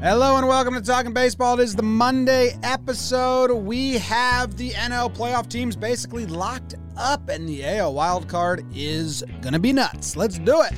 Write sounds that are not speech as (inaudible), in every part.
Hello and welcome to Talking Baseball. It is the Monday episode. We have the NL playoff teams basically locked up, and the AL wild card is going to be nuts. Let's do it.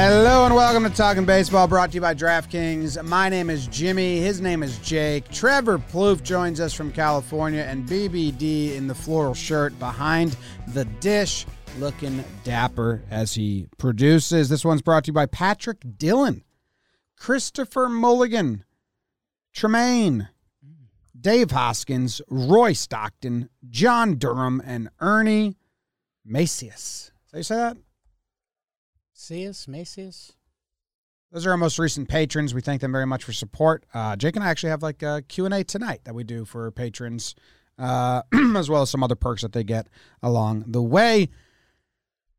Hello and welcome to Talking Baseball, brought to you by DraftKings. My name is Jimmy. His name is Jake. Trevor Plouffe joins us from California, and BBD in the floral shirt behind the dish, looking dapper as he produces. This one's brought to you by Patrick Dillon, Christopher Mulligan, Tremaine, Dave Hoskins, Roy Stockton, John Durham, and Ernie Macias. Did you say that? Macias, Macias. Those are our most recent patrons. We thank them very much for support. Uh, Jake and I actually have like a Q&A tonight that we do for patrons, uh, (clears throat) as well as some other perks that they get along the way.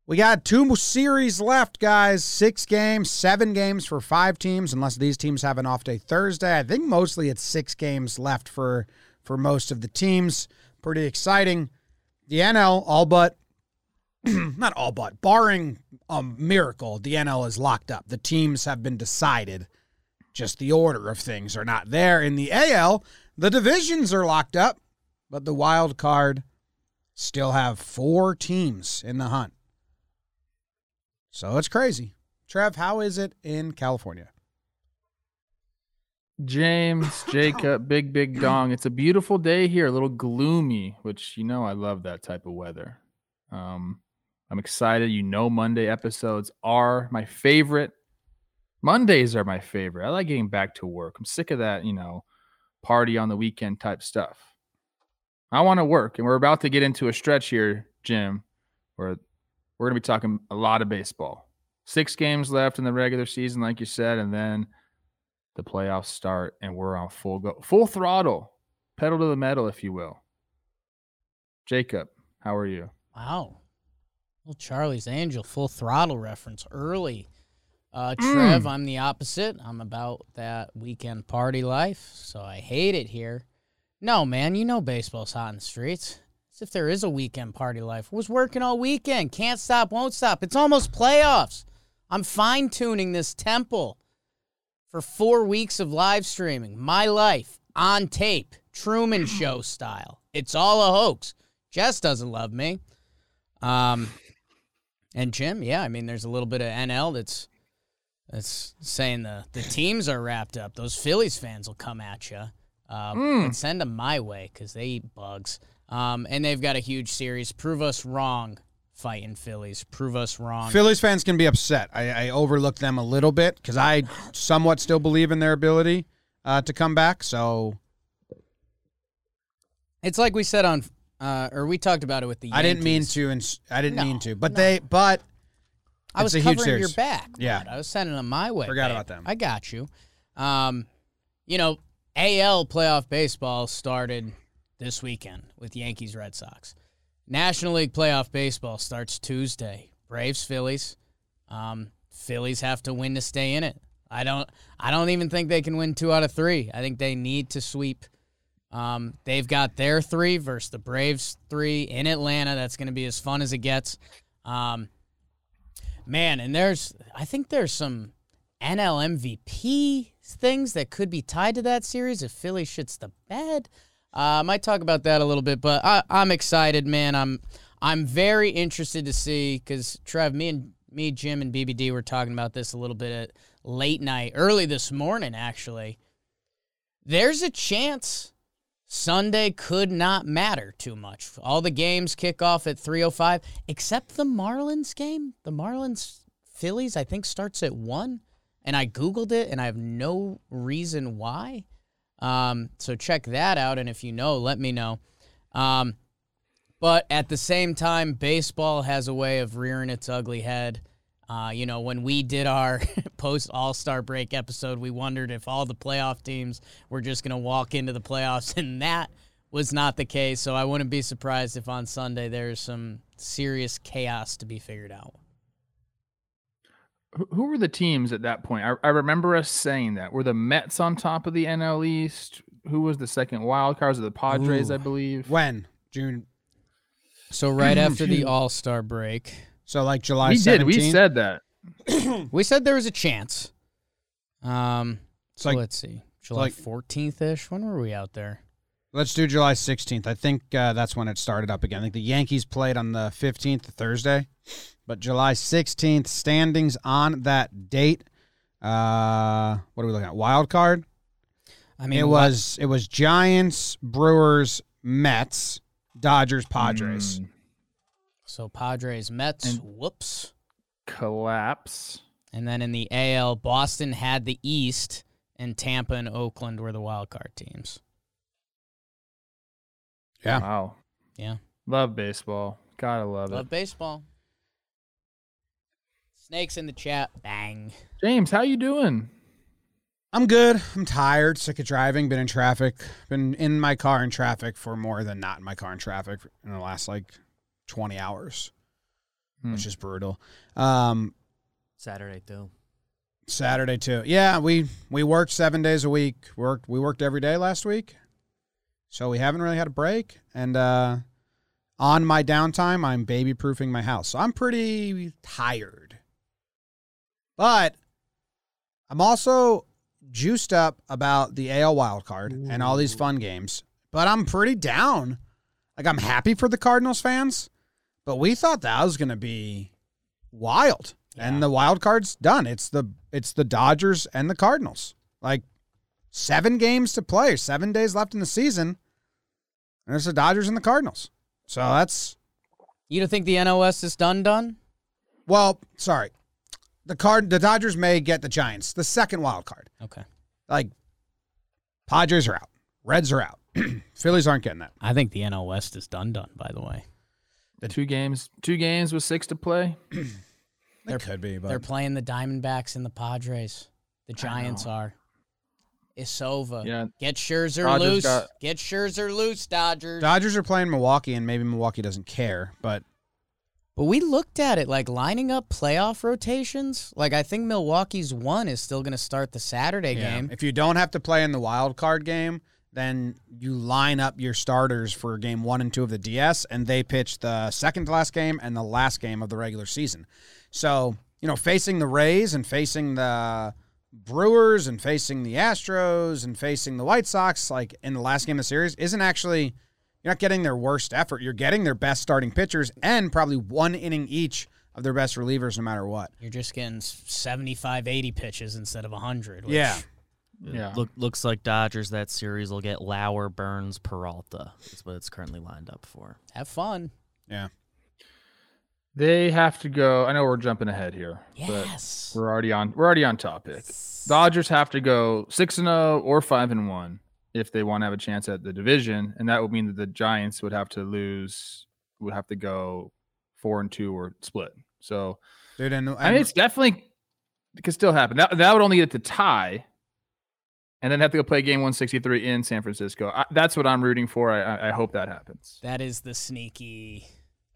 We got two series left, guys. Six games, seven games for five teams, unless these teams have an off day Thursday. I think mostly it's six games left for for most of the teams. Pretty exciting. The NL, all but (clears throat) not all but, barring a miracle, the NL is locked up. The teams have been decided. Just the order of things are not there. In the AL, the divisions are locked up, but the wild card still have four teams in the hunt. So it's crazy. Trev, how is it in California? James, (laughs) Jacob, big, big dong. It's a beautiful day here, a little gloomy, which you know I love that type of weather. Um, I'm excited. You know, Monday episodes are my favorite. Mondays are my favorite. I like getting back to work. I'm sick of that, you know, party on the weekend type stuff. I want to work, and we're about to get into a stretch here, Jim, where we're going to be talking a lot of baseball. Six games left in the regular season, like you said, and then the playoffs start, and we're on full go, full throttle, pedal to the metal, if you will. Jacob, how are you? Wow. Well, Charlie's Angel, full throttle reference early. Uh, Trev, I'm the opposite. I'm about that weekend party life, so I hate it here. No, man, you know baseball's hot in the streets. As if there is a weekend party life. Was working all weekend. Can't stop, won't stop. It's almost playoffs. I'm fine tuning this temple for four weeks of live streaming. My life on tape, Truman (clears throat) Show style. It's all a hoax. Jess doesn't love me. Um, and Jim, yeah, I mean, there's a little bit of NL that's that's saying the the teams are wrapped up. Those Phillies fans will come at you. Um, Mm. and send them my way because they eat bugs. Um, and they've got a huge series. Prove us wrong, fighting Phillies. Prove us wrong. Phillies fans can be upset. I, I overlooked them a little bit because I somewhat still believe in their ability uh, to come back. So It's like we said on, uh, or we talked about it with the. I didn't mean to, and I didn't No, mean to, but no. they, but I was covering your back. Yeah. bud. I was sending them my way. Forgot babe. about them. I got you. Um, you know, AL playoff baseball started this weekend with Yankees Red Sox. National League playoff baseball starts Tuesday. Braves Phillies. Um, Phillies have to win to stay in it. I don't. I don't even think they can win two out of three. I think they need to sweep. Um, they've got their three versus the Braves three in Atlanta. That's going to be as fun as it gets. Um, man, and there's I think there's some NL MVP things that could be tied to that series if Philly shits the bed. Uh, I might talk about that a little bit, but I, I'm excited, man. I'm I'm very interested to see because Trev, me and me, Jim, and BBD were talking about this a little bit at late night, early this morning, actually. There's a chance Sunday could not matter too much. All the games kick off at 3:05 except the Marlins game. The Marlins Phillies I think starts at 1 and I googled it and I have no reason why. Um, so check that out, and if you know, let me know. Um, but at the same time, baseball has a way of rearing its ugly head. Uh, you know, when we did our (laughs) post All Star break episode, we wondered if all the playoff teams were just going to walk into the playoffs, (laughs) and that was not the case. So I wouldn't be surprised if on Sunday there's some serious chaos to be figured out. Who- Who were the teams at that point? I, I remember us saying that. Were the Mets on top of the NL East? Who was the second wild card? Was it the Padres, I believe? When June? So right (clears throat) after the All Star break, So like July. we did. We said that. (clears throat) we said there was a chance. Um, It's so like let's see, July like- fourteenth ish. When were we out there? let's do July 16th. I think uh, that's when it started up again. I think the Yankees played on the 15th, Thursday, but July 16th standings on that date. Uh, what are we looking at? Wild card. I mean, it what- was it was Giants, Brewers, Mets, Dodgers, Padres. Mm, so Padres, Mets. And- whoops. collapse. And then in the AL, Boston had the East, and Tampa and Oakland were the wild card teams. Yeah. Wow. Yeah. Love baseball. Gotta love, Love it. Love baseball. Snakes in the chat. Bang. James, how you doing? I'm good. I'm tired, sick of driving, been in traffic, been in my car in traffic for more than not in my car in traffic in the last like 20 hours, Hmm. which is brutal. Um, Saturday too. Saturday too. Yeah, we we worked 7 days a week. Worked we worked every day last week. So we haven't really had a break and uh on my downtime, I'm baby proofing my house. So I'm pretty tired. But I'm also juiced up about the AL wild card and all these fun games. But I'm pretty down. Like I'm happy for the Cardinals fans, but we thought that was going to be wild. Yeah. And the wild card's done. It's the it's the Dodgers and the Cardinals. Like 7 games to play, 7 days left in the season. And it's the Dodgers and the Cardinals. So that's You don't think the NOS is done? Done? well, sorry. The card the Dodgers may get the Giants, the second wild card. Okay. Like Padres are out. Reds are out. (clears throat) Phillies aren't getting that. I think the NL West is done. Done. By the way, The two games, two games with six to play. (clears throat) They could be, but they're playing the Diamondbacks and the Padres. The Giants know. are. Isova. Yeah. Get Scherzer Dodgers loose. got- Get Scherzer loose, Dodgers. Dodgers are playing Milwaukee, and maybe Milwaukee doesn't care. But But we looked at it like lining up playoff rotations. Like I think Milwaukee's one is still going to start the Saturday yeah, game. if you don't have to play in the wild card game, then you line up your starters for game one and two of the DS, and they pitch the second to last game and the last game of the regular season. So you know, facing the Rays and facing the Brewers and facing the Astros and facing the White Sox, like in the last game of the series, isn't actually you're not getting their worst effort. You're getting their best starting pitchers and probably one inning each of their best relievers, no matter what. You're just getting 75, 80 pitches instead of 100. Which, Yeah. Yeah. Look, looks like Dodgers that series will get Lauer, Burnes, Peralta. That's what it's currently lined up for. Have fun. Yeah. They have to go. I know we're jumping ahead here, Yes. but we're already on. We're already on topic. Dodgers have to go six and zero or five and one if they want to have a chance at the division, and that would mean that the Giants would have to lose. Would have to go four and two or split. So Dude, and, I mean, it's definitely it could still happen. That that would only get it to tie, and then have to go play game one sixty three in San Francisco. I, that's what I'm rooting for. I, I, I hope that happens. That is the sneaky.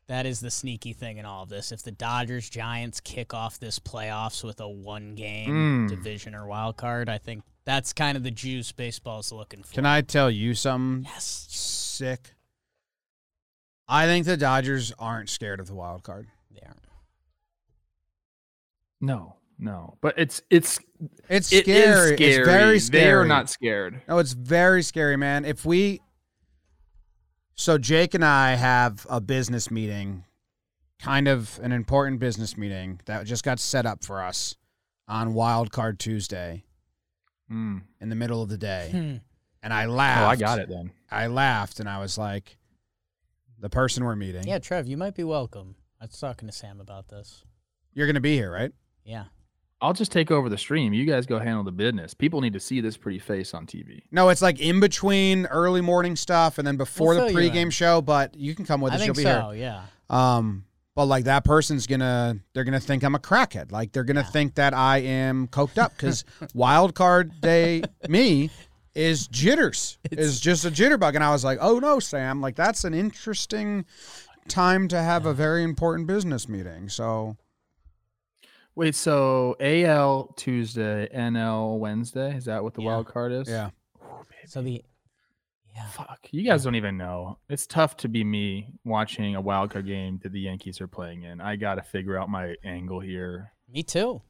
That is the sneaky thing in all of this. If the Dodgers Giants kick off this playoffs with a one game Mm. division or wild card, I think that's kind of the juice baseball's looking for. Can I tell you something Yes. sick? I think the Dodgers aren't scared of the wild card. They aren't. No, no, but it's it's It's it is scary. scary. It's very scary. They are not scared. No, it's very scary, man. If we So Jake and I have a business meeting, kind of an important business meeting that just got set up for us on Wild Card Tuesday Mm. in the middle of the day. Hmm. And I laughed. Oh, I got it then. I laughed and I was like, the person we're meeting, Yeah, Trev, you might be welcome. I was talking to Sam about this. you're going to be here, right? Yeah. I'll just take over the stream. You guys go handle the business. People need to see this pretty face on TV. No, it's like in between early morning stuff and then before We'll the fill you pregame show. But you can come with I us. think You'll be so. here. Yeah. Um, but like that person's gonna, they're gonna think I'm a crackhead. Like they're gonna Yeah. think that I am coked up because (laughs) wild card day me is jitters. (laughs) is just a jitterbug, and I was like, oh no, Sam, like that's an interesting time to have a very important business meeting. So Wait, so AL Tuesday, NL Wednesday? Is that what the Yeah. wild card is? yeah, So the yeah. Fuck, you guys don't even know. It's tough to be me watching a wild card game that the Yankees are playing in. I got to figure out my angle here. Me too.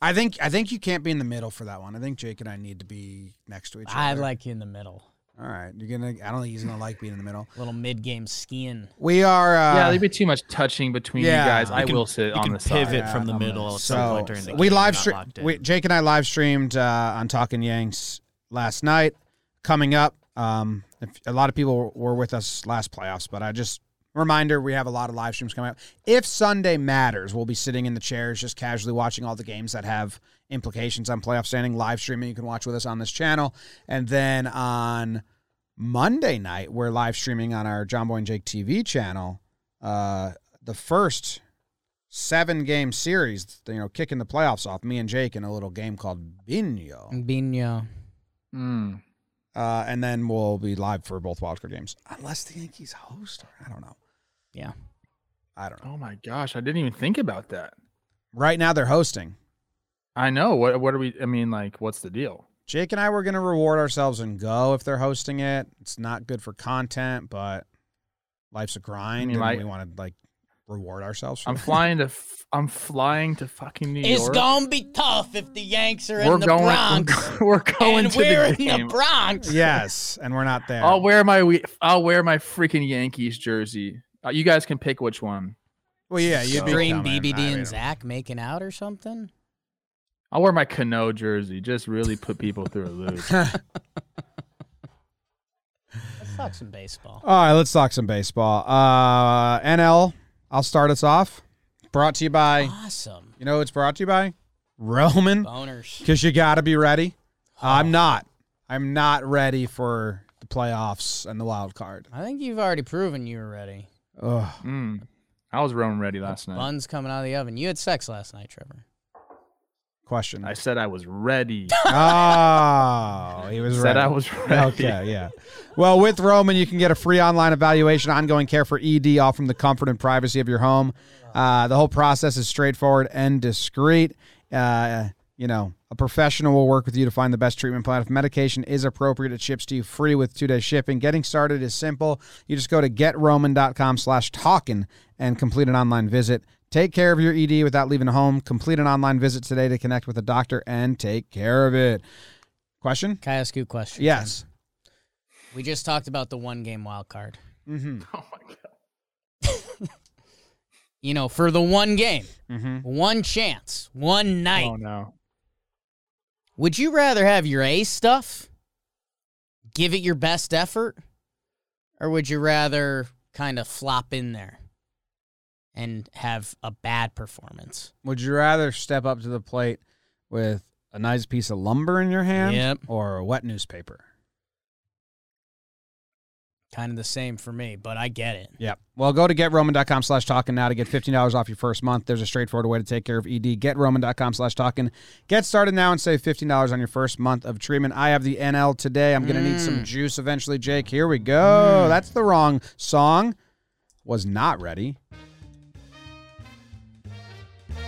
I think I think you can't be in the middle for that one. I think Jake and I need to be next to each other. I like you in the middle. All right, you're gonna. I don't think he's gonna like being in the middle. little mid-game skiing. We are. Uh, yeah, there'd be too much touching between yeah. you guys. You I can- will sit You on can the side. pivot Yeah, from the I'm middle at some So point during the we You're live not stream. We, Jake and I live streamed uh, on Talking Yanks last night. Coming up, um, if, a lot of people were with us last playoffs, but I just reminder we have a lot of live streams coming up. If Sunday matters, we'll be sitting in the chairs just casually watching all the games that have implications on playoff standing. Live streaming, you can watch with us on this channel, and then on Monday night, we're live streaming on our Jomboy and Jake TV channel. Uh, the first seven game series, you know, kicking the playoffs off. Me and Jake in a little game called Bingo. Bino. Mm. Uh, and then we'll be live for both wildcard games, unless the Yankees host. I don't know. Yeah. I don't know. Oh my gosh, I didn't even think about that. Right now they're hosting. I know. What what are we I mean like what's the deal? Jake and I were going to reward ourselves and go if they're hosting it. It's not good for content, but life's a grind, mean, and like- we want to like reward ourselves. For I'm it. flying to f- I'm flying to fucking New It's York. It's gonna be tough if the Yanks are we're in the going Bronx. we're, (laughs) we're going and to we're the in game. the Bronx. yes, and we're not there. I'll wear my we- I'll wear my freaking Yankees jersey. Uh, you guys can pick which one. well, yeah, you'd be Dream coming. BBD and Zach making out or something. I'll wear my Cano jersey. Just really put people through a loop. (laughs) Let's talk some baseball. All right, let's talk some baseball. Uh, NL, I'll start us off. Brought to you by, Awesome. you know, who it's brought to you by Roman, Boners. because you got to be ready. I'm not. I'm not ready for the playoffs and the wild card. I think you've already proven you were ready. Ugh. Mm. I was Roman ready last night. Buns coming out of the oven. You had sex last night, Trevor. Question. I said I was ready. (laughs) oh, he was said ready. I was ready. Okay, yeah. Well, with Roman, you can get a free online evaluation, ongoing care for ED, all from the comfort and privacy of your home. Uh, the whole process is straightforward and discreet. Uh, you know, a professional will work with you to find the best treatment plan. If medication is appropriate, it ships to you free with two-day shipping. Getting started is simple. You just go to getroman.com slash talkin' and complete an online visit. Take care of your ED without leaving home. Complete an online visit today to connect with a doctor and take care of it. Question? Can I ask you a question? Yes. We just talked about the one game wild card. Mm-hmm. (laughs) Oh my god. (laughs) You know, for the one game, Mm-hmm. one chance, one night. Oh no. Would you rather have your A stuff, give it your best effort, or would you rather kind of flop in there and have a bad performance? Would you rather step up to the plate with a nice piece of lumber in your hand Yep. or a wet newspaper? Kind of the same for me, but I get it. Yep. Well, go to getroman.com slash talking now to get $15 off your first month. There's a straightforward way to take care of ED. Getroman.com slash talking. Get started now and save $15 on your first month of treatment. I have the NL today. I'm going to need some Mm. juice eventually, Jake. Here we go. That's the wrong song. Was not ready.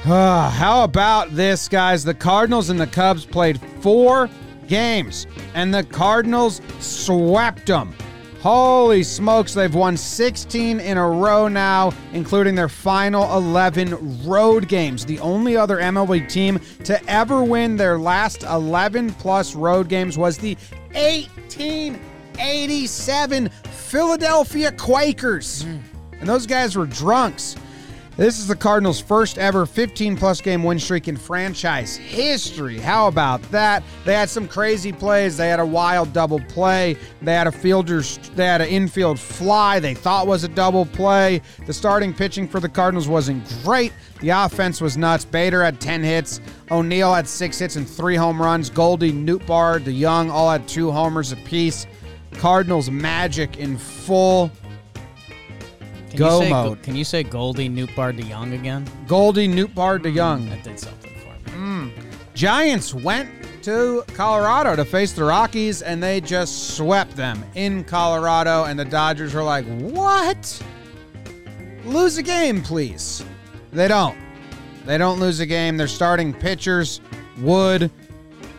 Ah, How about this, guys? The Cardinals and the Cubs played four games, and the Cardinals swept them. Holy smokes, they've won 16 in a row now, including their final 11 road games. The only other MLB team to ever win their last 11 plus road games was the 1887 Philadelphia Quakers. And those guys were drunks. This is the Cardinals' first ever 15 plus game win streak in franchise history. How about that? They had some crazy plays. They had a wild double play. They had a fielder's they had an infield fly they thought was a double play. The starting pitching for the Cardinals wasn't great. The offense was nuts. Bader had 10 hits. O'Neill had six hits and three home runs. Goldie, Nootbaar, DeJong all had two homers apiece. Cardinals magic in full Can Go you say, mode. Can you say Goldie Nootbaar DeJong again? Goldie, Nootbaar, DeJong. That did something for me. Mm. Giants went to Colorado to face the Rockies and they just swept them in Colorado. And the Dodgers were like, what? Lose a game, please. They don't. They don't lose a game. Their starting pitchers, Wood,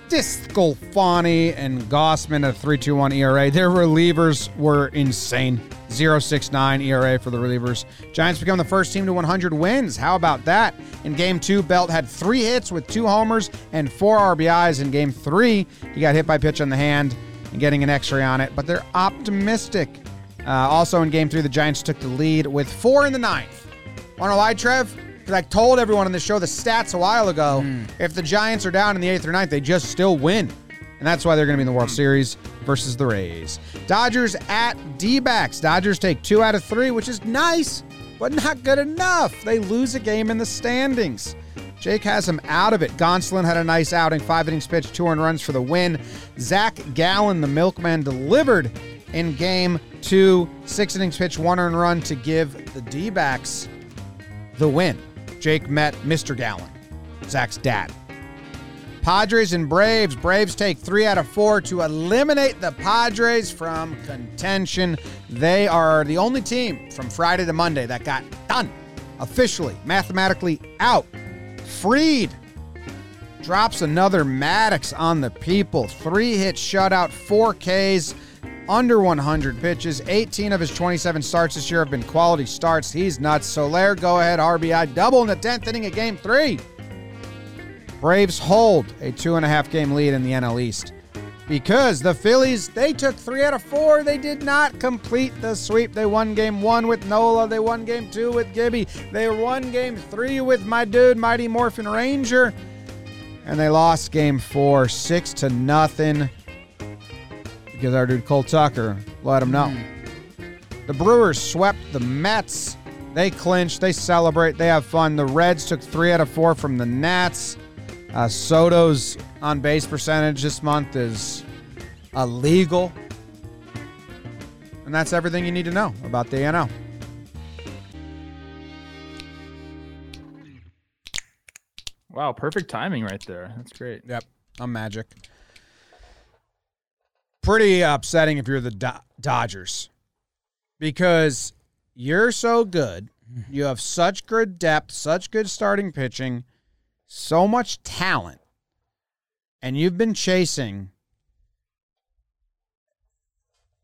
DeSclafani, and Gausman at 3.21 ERA. Their relievers were insane. 0.69 ERA for the relievers. Giants become the first team to 100 wins. How about that? In game two, Belt had three hits with two homers and four RBIs. In game three, he got hit by pitch on the hand and getting an x ray on it, but they're optimistic. Uh, also in game three, the Giants took the lead with four in the ninth. Want to lie, Trev? Because I told everyone on the show the stats a while ago. Hmm. If the Giants are down in the eighth or ninth, they just still win. And that's why they're going to be in the World hmm. Series versus the Rays. Dodgers at D backs. Dodgers take two out of three, which is nice, but not good enough. They lose a game in the standings. Jake has him out of it. Gonsolin had a nice outing, five innings pitched, two earned runs for the win. Zac Gallen, the milkman, delivered in game two, six innings pitched, one earned run to give the D backs the win. Jake met Mr. Gallen, Zach's dad. Padres and Braves. Braves take three out of four to eliminate the Padres from contention. They are the only team from Friday to Monday that got done, officially, mathematically out. Fried drops another Maddux on the people. Three hit shutout, four Ks, under 100 pitches. 18 of his 27 starts this year have been quality starts. He's nuts. Soler, go ahead, RBI double in the 10th inning of game three. Braves hold a two and a half game lead in the NL East because the Phillies, they took three out of four. They did not complete the sweep. They won game one with Nola. They won game two with Gibby. They won game three with my dude, Mighty Morphin Ranger. And they lost game four, six to nothing because our dude Cole Tucker let him know. The Brewers swept the Mets. They clinch, they celebrate, they have fun. The Reds took three out of four from the Nats. Uh, Soto's on base percentage this month is illegal. And that's everything you need to know about the NL. Wow, perfect timing right there. That's great. Yep, I'm magic. Pretty upsetting if you're the Do- Dodgers because you're so good. You have such good depth, such good starting pitching, so much talent, and you've been chasing.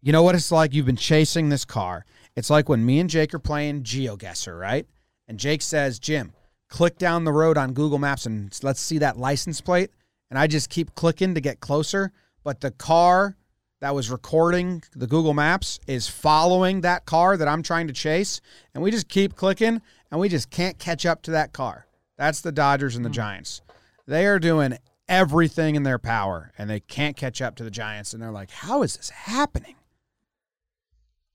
You know what it's like? You've been chasing this car. It's like when me and Jake are playing GeoGuessr, right? And Jake says, Jim, click down the road on Google Maps and let's see that license plate. And I just keep clicking to get closer. But the car that was recording the Google Maps is following that car that I'm trying to chase. And we just keep clicking and we just can't catch up to that car. That's the Dodgers and the Giants. They are doing everything in their power and they can't catch up to the Giants. And they're like, how is this happening?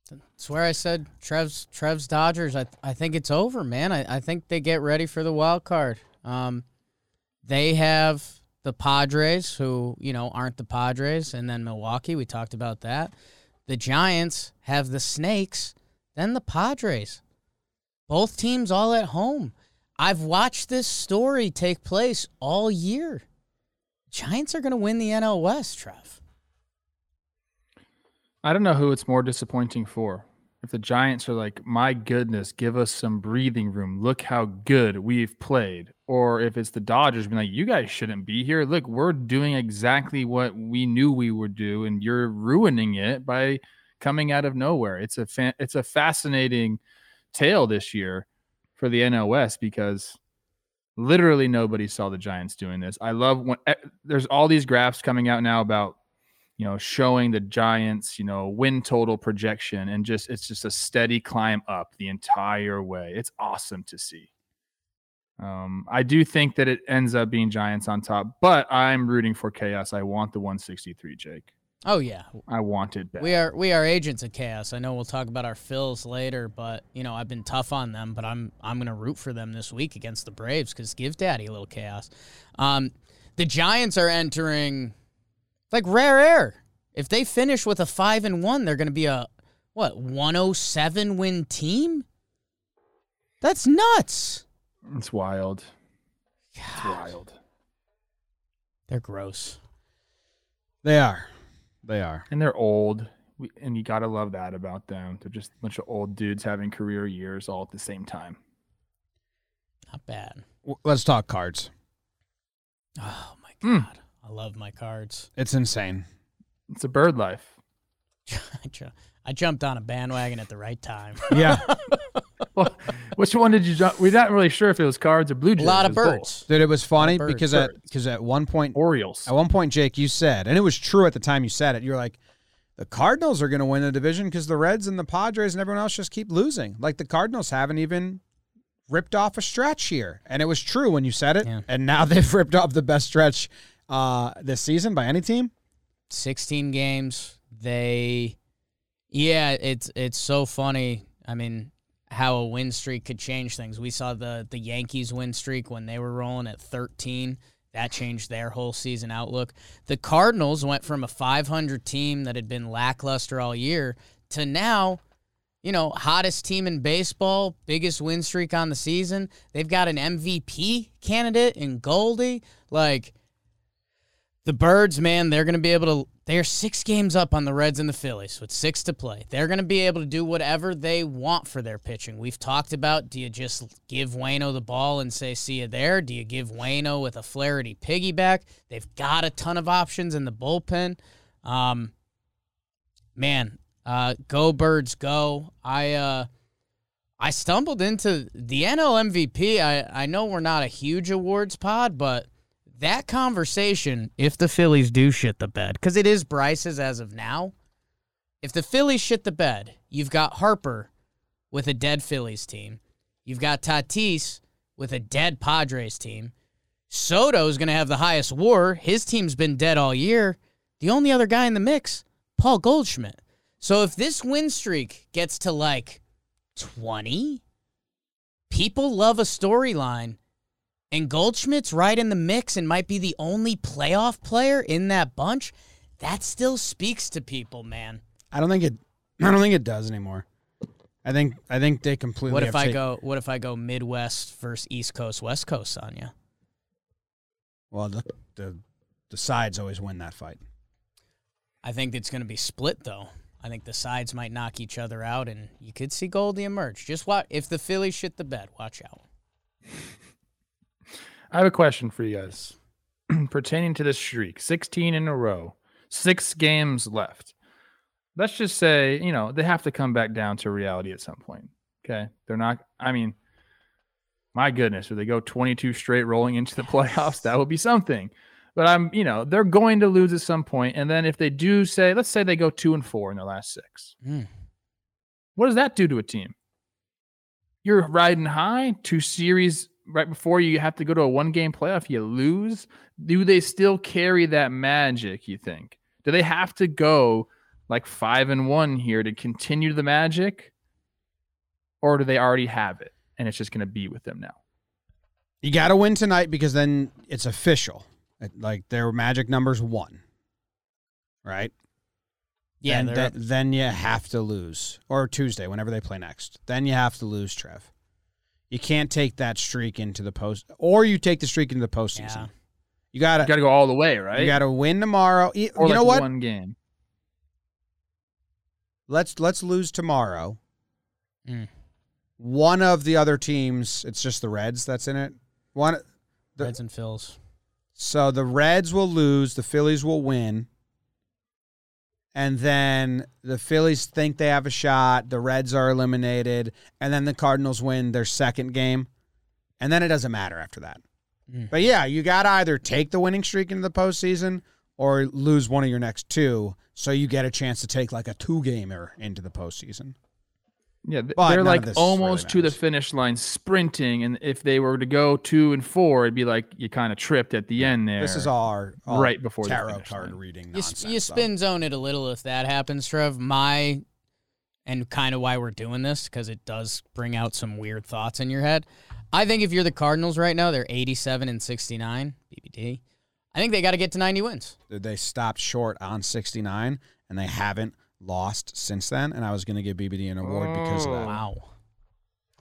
That's where I said Trev's Trev's Dodgers. I I think it's over, man. I, I think they get ready for the wild card. Um, they have the Padres, who you know aren't the Padres, and then Milwaukee. We talked about that. The Giants have the Snakes, then the Padres. Both teams all at home. I've watched this story take place all year. Giants are going to win the NL West, Trev. I don't know who it's more disappointing for. If the Giants are like, my goodness, give us some breathing room. Look how good we've played. Or if it's the Dodgers being like, you guys shouldn't be here. Look, we're doing exactly what we knew we would do, and you're ruining it by coming out of nowhere. It's a it's a fascinating tale this year for the West because literally nobody saw the Giants doing this. I love when eh, there's all these graphs coming out now about you know, showing the Giants, you know, win total projection and just it's just a steady climb up the entire way. It's awesome to see. Um, I do think that it ends up being Giants on top, but I'm rooting for chaos. I want the 163, Jake. Oh yeah, I want it back. we are we are agents of chaos. I know we'll talk about our Phils later, but you know I've been tough on them, but I'm I'm gonna root for them this week against the Braves because give Daddy a little chaos. Um, the Giants are entering like rare air. If they finish with a five and one, they're gonna be a what 107 win team. That's nuts. It's wild. It's wild. They're gross. They are. They are. And they're old. We, and you got to love that about them. They're just a bunch of old dudes having career years all at the same time. Not bad. Let's talk cards. Oh my Hmm. god, I love my cards. It's insane. It's a bird life. (laughs) I, jumped on a bandwagon at the right time. (laughs) Yeah. (laughs) Well, which one did you jump? We're not really sure if it was cards or blue jays. a lot of was both. birds. Dude, it was funny birds, because at because at one point Orioles. at one point, Jake, you said, and it was true at the time you said it. You're like, the Cardinals are going to win the division because the Reds and the Padres and everyone else just keep losing. Like the Cardinals haven't even ripped off a stretch here, and it was true when you said it. Yeah. And now they've ripped off the best stretch uh, this season by any team. 16 games. They Yeah, it's it's so funny. I mean, how a win streak could change things. We saw the the Yankees win streak when they were rolling at 13. That changed their whole season outlook. The Cardinals went from a 500 team that had been lackluster all year to now, you know, hottest team in baseball, biggest win streak on the season. They've got an MVP candidate in Goldie. Like the Birds, man, they're going to be able to. They're six games up on the Reds and the Phillies with six to play. They're going to be able to do whatever they want for their pitching. We've talked about do you just give Waino the ball and say, see you there? Do you give Waino with a Flaherty piggyback? They've got a ton of options in the bullpen. Um, man, uh, go Birds, go. I, uh, I stumbled into the NL MVP. I, I know we're not a huge awards pod, but that conversation, if the Phillies do shit the bed, because it is Bryce's as of now, if the Phillies shit the bed, you've got Harper with a dead Phillies team. You've got Tatis with a dead Padres team. Soto's going to have the highest war. His team's been dead all year. The only other guy in the mix, Paul Goldschmidt. So if this win streak gets to like 20, people love a storyline. And Goldschmidt's right in the mix and might be the only playoff player in that bunch. That still speaks to people, man. I don't think it. (clears throat) I don't think it does anymore. I think. I think they completely. What if I go? What if I go Midwest versus East Coast, West Coast on you? Well, the, the the sides always win that fight. I think it's going to be split though. I think the sides might knock each other out, and you could see Goldie emerge. Just watch if the Phillies shit the bed. Watch out. I have a question for you guys (clears throat) pertaining to this streak 16 in a row, six games left. Let's just say, you know, they have to come back down to reality at some point. Okay. They're not, I mean, my goodness, if they go 22 straight rolling into the (laughs) playoffs, that would be something. But I'm, you know, they're going to lose at some point. And then if they do say, let's say they go two and four in their last six, Mm. what does that do to a team? You're riding high, two series right before you have to go to a one game playoff, you lose. Do they still carry that magic, you think? Do they have to go like five and one here to continue the magic? Or do they already have it and it's just going to be with them now? You got to win tonight because then it's official. It- Like their magic numbers one, right? Yeah, then, they're then, then you have to lose, or Tuesday, whenever they play next. Then you have to lose, Trev. You can't take that streak into the post, or you take the streak into the postseason. Yeah. You gotta, You got to go all the way, right? you gotta win tomorrow. E- or you know what? One game. Let's let's lose tomorrow. Mm. One of the other teams, it's just the Reds that's in it. One, the- Reds and Phils. So the Reds will lose, the Phillies will win. And then the Phillies think they have a shot, the Reds are eliminated, and then the Cardinals win their second game. And then it doesn't matter after that. Mm. But yeah, you got to either take the winning streak into the postseason or lose one of your next two, so you get a chance to take like a two gamer into the postseason. Yeah, But they're like this really almost to the finish line sprinting, and if they were to go two and four, it'd be like you kind of tripped at the end there. This is all, our, all Right before the tarot finish card line. reading You, nonsense. sp- you so. spin zone it a little if that happens, Trev. My and kind of why we're doing this because it does bring out some weird thoughts in your head. I think if you're the Cardinals right now, they're 87 and 69 BBD. I think they got to get to 90 wins. They stopped short on 69, and they haven't lost since then. And I was going to give BBD an award because of that. Wow,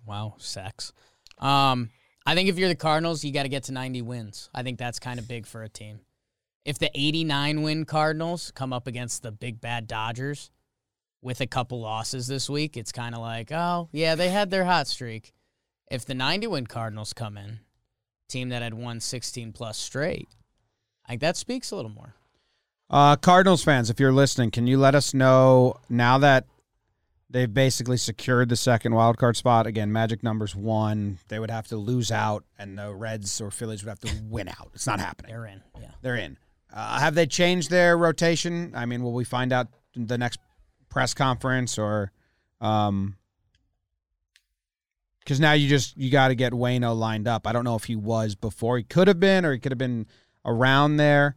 wow, sex. Um, I think if you're the Cardinals, you got to get to 90 wins. I think that's kind of big for a team. If the 89 win Cardinals come up against the big bad Dodgers with a couple losses this week, it's kind of like, oh, yeah, they had their hot streak. If the 90 win Cardinals come in, team that had won 16 plus straight, I think that speaks a little more. Uh, Cardinals fans, if you're listening, can you let us know now that they've basically secured the second wild card spot? Again, magic numbers one. They would have to lose out, and the Reds or Phillies would have to win out. It's not happening. They're in, yeah. They're in. Uh, have they changed their rotation? I mean, will we find out in the next press conference or? Um, because now you just you got to get Waino lined up. I don't know if he was before. He could have been, or he could have been around there.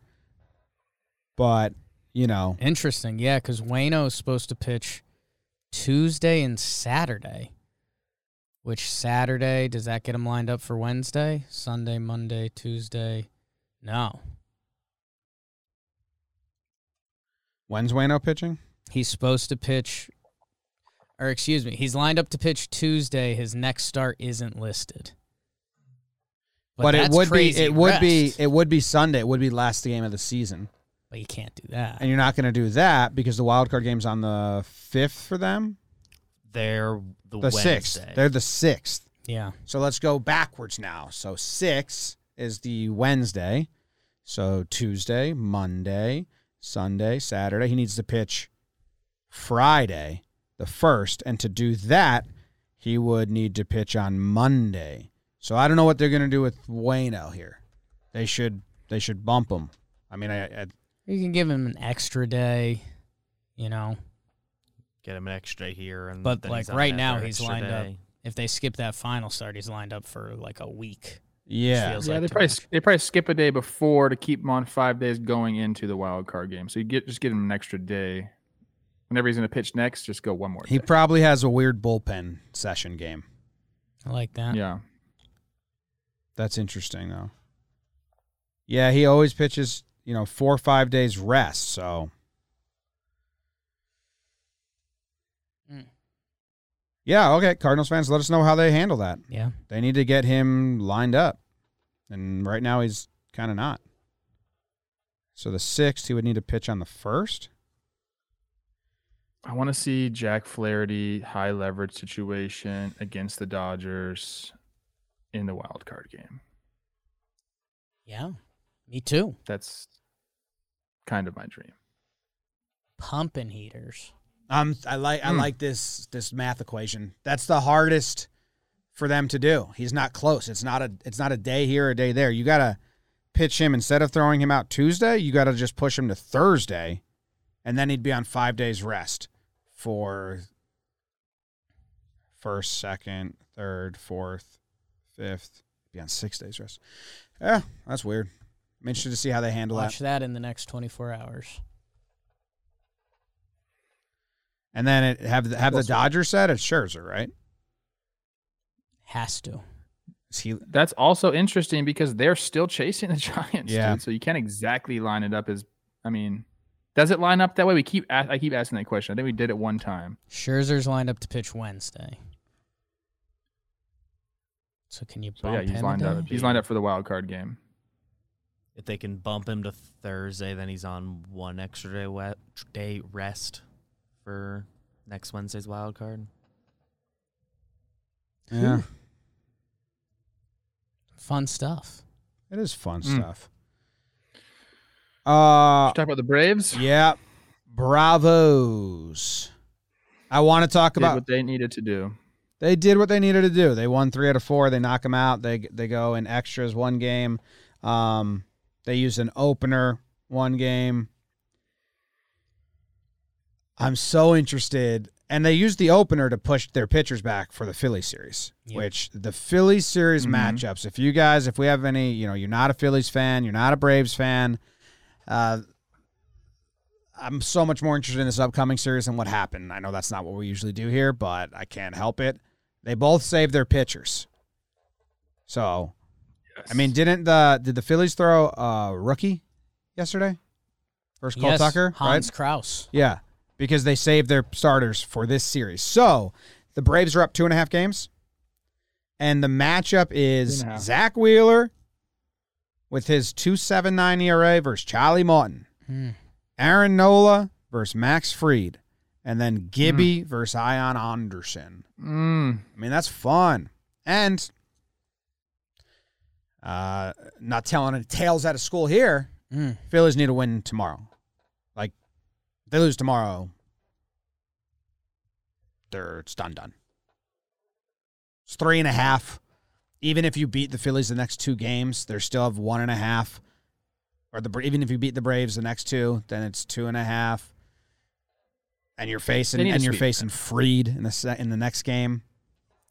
But you know, Interesting, yeah, because Waino is supposed to pitch Tuesday and Saturday. Which Saturday does that get him lined up for Wednesday? Sunday, Monday, Tuesday? No, when's Waino pitching? he's supposed to pitch, or excuse me, he's lined up to pitch Tuesday. His next start isn't listed. But, it would be it would be it would be Sunday. It would be last game of the season, But you can't do that. and you're not going to do that because the wild card game's on the fifth for them. They're the, The sixth. Wednesday. They're the sixth. Yeah, So let's go backwards now. So six is the Wednesday. So Tuesday, Monday, Sunday, Saturday. He needs to pitch Friday, the first. And to do that, he would need to pitch on Monday. So I don't know what they're going to do with Waino here. They should they should bump him. I mean, I, I you can give him an extra day. You know, Get him an extra day here, and But, then like, right now, he's extra lined up. if they skip that final start, he's lined up for like a week. yeah. Yeah, like they probably much. they probably skip a day before to keep him on five days going into the wild card game. So you get just get him an extra day. Whenever he's going to pitch next, just go one more. He day. probably has a weird bullpen session game. I like that. yeah. That's interesting though. Yeah, he always pitches, you know, four or five days rest. So, Mm. yeah, okay. Cardinals fans, let us know how they handle that. Yeah. They need to get him lined up, and right now he's kind of not. So the sixth, he would need to pitch on the first. I want to see Jack Flaherty high leverage situation against the Dodgers in the wild card game. Yeah. Me too. That's kind of my dream. Pumping heaters. Um, I like I Hmm. like this this math equation. That's the hardest for them to do. He's not close. It's not a it's not a day here or a day there. You gotta pitch him instead of throwing him out Tuesday. You gotta just push him to Thursday, and then he'd be on five days rest for first, second, third, fourth, fifth. Be on six days rest. Yeah, that's weird. I'm interested to see how they handle that. Watch that in the next 24 hours. And then it, have the, have the Also- Dodgers set at Scherzer, right? Has to. Is he That's also interesting because they're still chasing the (laughs) Giants. Yeah. Dude, so you can't exactly line it up as. I mean, does it line up that way? We keep. a- I keep asking that question. I think we did it one time. Scherzer's lined up to pitch Wednesday. So can you So yeah, he's him lined up. He's lined up for the wild card game. If they can bump him to Thursday, then he's on one extra day we- day rest for next Wednesday's wild card. Yeah, Fun stuff. it is fun Mm. stuff. Uh, Talk about the Braves. yeah, bravos. I want to talk Did about. what they needed to do. They did what they needed to do. They won three out of four. They knock them out. They they go in extras one game. Um, they used an opener one game. I'm so interested. And they used the opener to push their pitchers back for the Philly series, Yep. which the Philly series Mhm. matchups. If you guys, if we have any, you know, you're not a Phillies fan, you're not a Braves fan, uh, I'm so much more interested in this upcoming series and what happened. I know that's not what we usually do here, but I can't help it. They both saved their pitchers. So, I mean, didn't the did the Phillies throw a rookie yesterday? Versus Cole yes, Tucker, Hans right? Crouse. Yeah, because they saved their starters for this series. So the Braves are up two and a half games, and the matchup is Two and a half. Zack Wheeler with his two seven nine ERA versus Charlie Morton, Hmm. Aaron Nola versus Max Fried, and then Gibby versus Ian Anderson. Mm, I mean, that's fun. And uh not telling any tales out of school here. Hmm. Phillies need to win tomorrow. Like, if they lose tomorrow, they're it's done done. It's three and a half. Even if you beat the Phillies the next two games, they still have one and a half. Or the even if you beat the Braves the next two, then it's two and a half. And you're facing and you're facing Fried in the in the next game.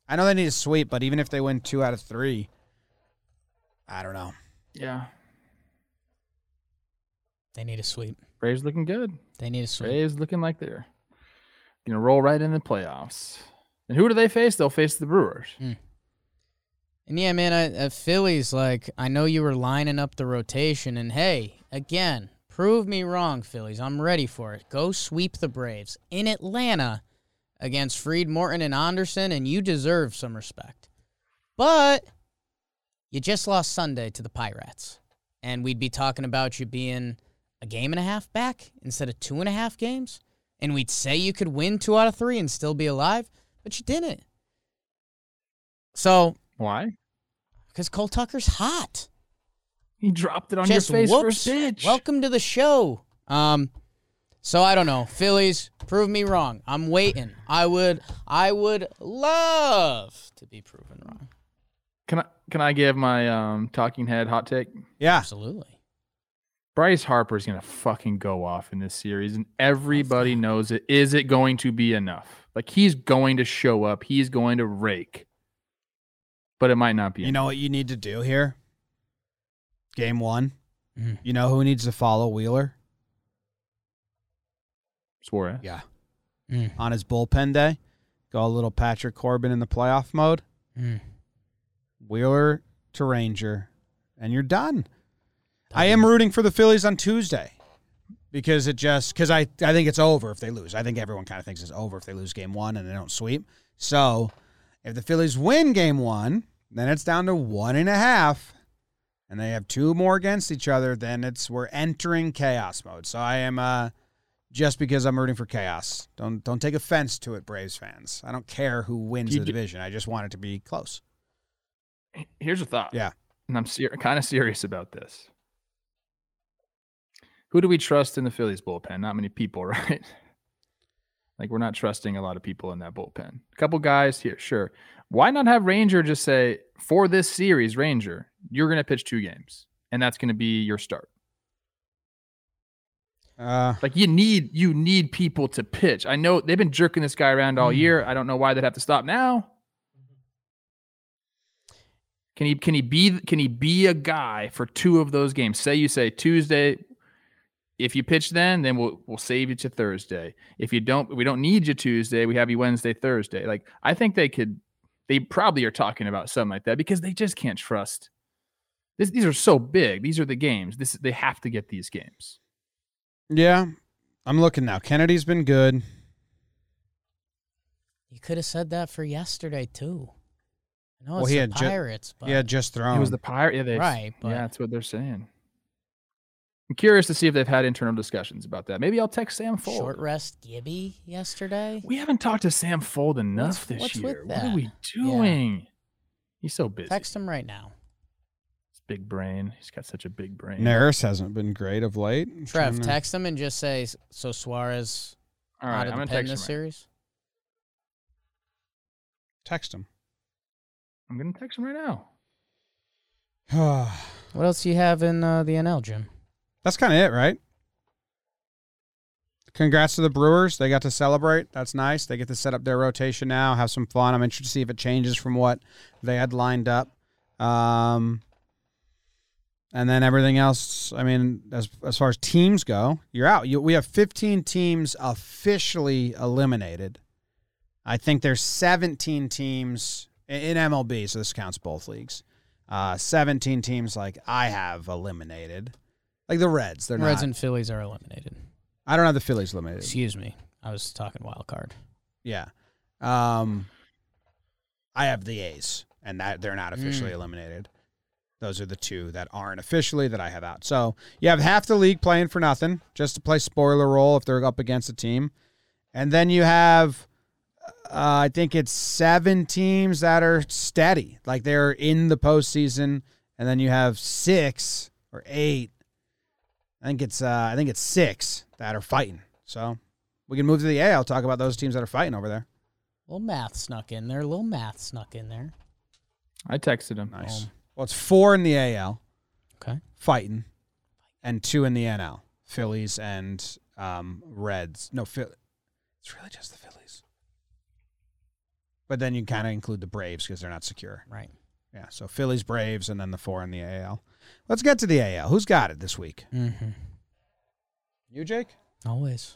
I know they need a sweep, but even if they win two out of three, I don't know. yeah. They need a sweep. Braves looking good. They need a sweep. Braves looking like they're gonna roll right in the playoffs. And who do they face? They'll face the Brewers. And yeah, man, I, uh, Phillies, like, I know you were lining up the rotation, and hey, again, prove me wrong, Phillies. I'm ready for it. Go sweep the Braves in Atlanta against Fried, Morton, and Anderson, and you deserve some respect. But you just lost Sunday to the Pirates, and we'd be talking about you being a game and a half back instead of two and a half games, and we'd say you could win two out of three and still be alive, but you didn't. So Why? because Cole Tucker's hot. He dropped it on Just your face whoops. first pitch. Welcome to the show. Um, so I don't know. Phillies, prove me wrong. I'm waiting. I would, I would love to be proven. Can I can I give my um talking head hot take? Yeah. Absolutely. Bryce Harper is gonna fucking go off in this series, and everybody knows it. Is it going to be enough? Like he's going to show up. He's going to rake, but it might not be. You know what you need to do here? Game one. Mhm. You know who needs to follow Wheeler? Suarez. Yeah. Mm. On his bullpen day. Go a little Patrick Corbin in the playoff mode. Mm. Wheeler to Ranger. And you're done. I am rooting for the Phillies on Tuesday. Because it just because I, I think it's over if they lose. I think everyone kind of thinks it's over if they lose game one and they don't sweep. So if the Phillies win game one, then it's down to one and a half. And they have two more against each other, then it's we're entering chaos mode. So I am uh just because I'm rooting for chaos. Don't don't take offense to it, Braves fans. I don't care who wins You the division. I just want it to be close. Here's a thought. Yeah. And I'm ser- kind of serious about this. Who do we trust in the Phillies bullpen? Not many people, (laughs) right? like we're not trusting a lot of people in that bullpen. A couple guys here, sure. Why not have Ranger just say for this series, Ranger, you're going to pitch two games, and that's going to be your start. Uh Like you need you need people to pitch. I know they've been jerking this guy around all year. I don't know why they'd have to stop now. Can he can he be can he be a guy for two of those games? Say you say Tuesday, if you pitch then, then we'll we'll save you to Thursday. If you don't, we don't need you Tuesday. We have you Wednesday, Thursday. Like I think they could. They probably are talking about something like that because they just can't trust. This, these are so big. These are the games. This they have to get these games. yeah. I'm looking now. Kennedy's been good. You could have said that for yesterday too. I know Well, he the had ju- Pirates, but He had just thrown. It was the pirate. Yeah, they, Right, but- yeah, that's what they're saying. I'm curious to see if they've had internal discussions about that. Maybe I'll text Sam Fuld. short rest Gibby yesterday. We haven't talked to Sam Fuld enough What's- this what's with year. What are we doing? He's so busy. Text him right now. His big brain. He's got such a big brain. Neris hasn't been great of late. I'm Trev, trying to- text him and just say, "So Suarez All right, out of I'm the gonna pen text him. this Right. series." text him. I'm gonna text him right now. (sighs) What else do you have in uh, the NL, Jim? That's kind of it, right? Congrats to the Brewers. They got to celebrate. That's nice. They get to set up their rotation now, have some fun. I'm interested to see if it changes from what they had lined up. Um, and then everything else, I mean, as as far as teams go, you're out. You, we have 15 teams officially eliminated. I think there's 17 teams in MLB, so this counts both leagues. Uh, 17 teams like I have eliminated. Like the Reds, they're Reds not. and Phillies are eliminated. I don't have the Phillies eliminated. Excuse me. I was talking wild card. Yeah. Um I have the A's and that they're not officially eliminated. Those are the two that aren't officially that I have out. So you have half the league playing for nothing, just to play spoiler role if they're up against a team. And then you have uh, I think it's seven teams that are steady. Like they're in the postseason. And then you have six or eight. I think it's uh, I think it's six that are fighting. So we can move to the AL, talk about those teams that are fighting over there. little math snuck in there. A little math snuck in there. I texted him. Nice. Um, well, it's four in the AL Okay. fighting, and two in the NL. Phillies and um, Reds. No, Phil- it's really just the Phillies. But then you kind of include the Braves because they're not secure. Right. Yeah, so Phillies, Braves, and then the four in the AL. Let's get to the AL. Who's got it this week? Mm-hmm. You, Jake? Always.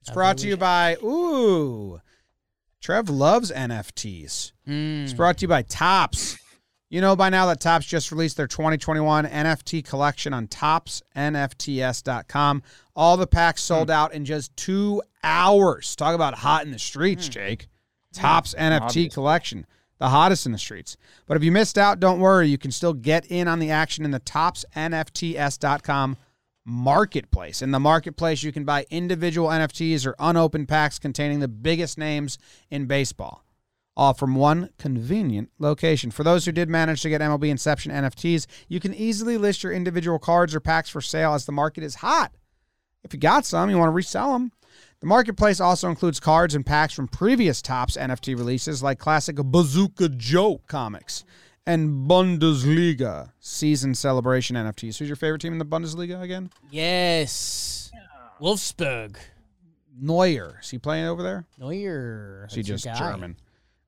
It's brought to you by Ooh. Trev loves NFTs. Mm. It's brought to you by Topps. You know by now that Topps just released their 2021 NFT collection on toppsnfts.com. All the packs sold out in just two hours. Talk about hot in the streets, Jake. Topps NFT Obvious. collection, the hottest in the streets. But if you missed out, don't worry. You can still get in on the action in the toppsnfts.com marketplace. In the marketplace, you can buy individual NFTs or unopened packs containing the biggest names in baseball all from one convenient location. For those who did manage to get MLB Inception NFTs, you can easily list your individual cards or packs for sale as the market is hot. If you got some, you want to resell them. The marketplace also includes cards and packs from previous Topps NFT releases like classic Bazooka Joe comics and Bundesliga season celebration NFTs. Who's your favorite team in the Bundesliga again? Yes. Wolfsburg. Neuer. Is he playing over there? Neuer. Is he That's just. German?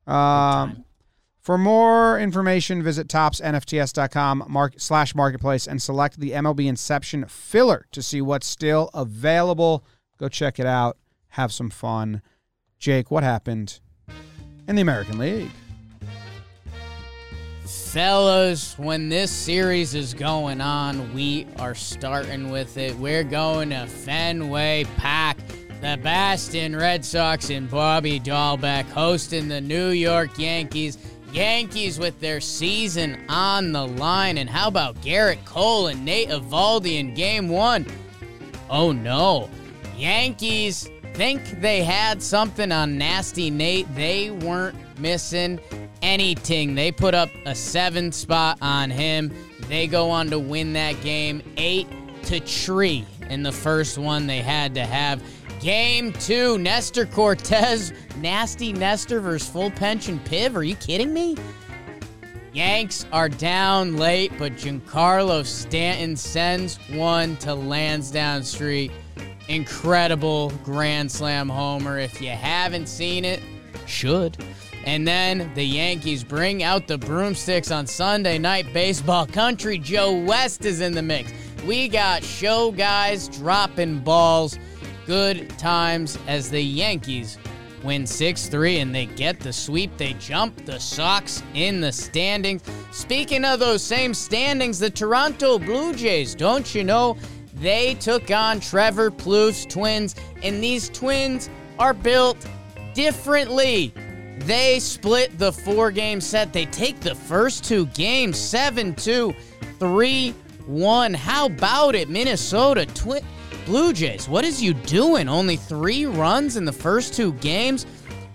Um, for more information, visit toppsnfts.com mark, slash marketplace and select the MLB Inception filler to see what's still available. Go check it out. Have some fun. Jake, what happened in the American League? Fellas, when this series is going on, we are starting with it. We're going to Fenway Park. The Boston Red Sox and Bobby Dalbec hosting the New York Yankees. Yankees with their season on the line. And how about Gerrit Cole and Nate Eovaldi in game one? Oh no. Yankees think they had something on Nasty Nate. They weren't missing anything. They put up a seven spot on him. They go on to win that game eight to tree in the first one they had to have. Game two, Nestor Cortes, nasty Nestor versus full pension Piv. Are you kidding me? Yanks are down late, but Giancarlo Stanton sends one to Lansdowne Street. Incredible Grand Slam homer. If you haven't seen it, should. And then the Yankees bring out the broomsticks on Sunday night baseball. Country Joe West is in the mix. We got show guys dropping balls. Good times as the Yankees win 6 3 and they get the sweep. They jump the Sox in the standings. Speaking of those same standings, the Toronto Blue Jays, don't you know? They took on Trevor Plouffe's twins, and these twins are built differently. They split the four game set. They take the first two games 7 2, 3 1. How about it, Minnesota Twin? Blue Jays, what is you doing? Only three runs in the first two games?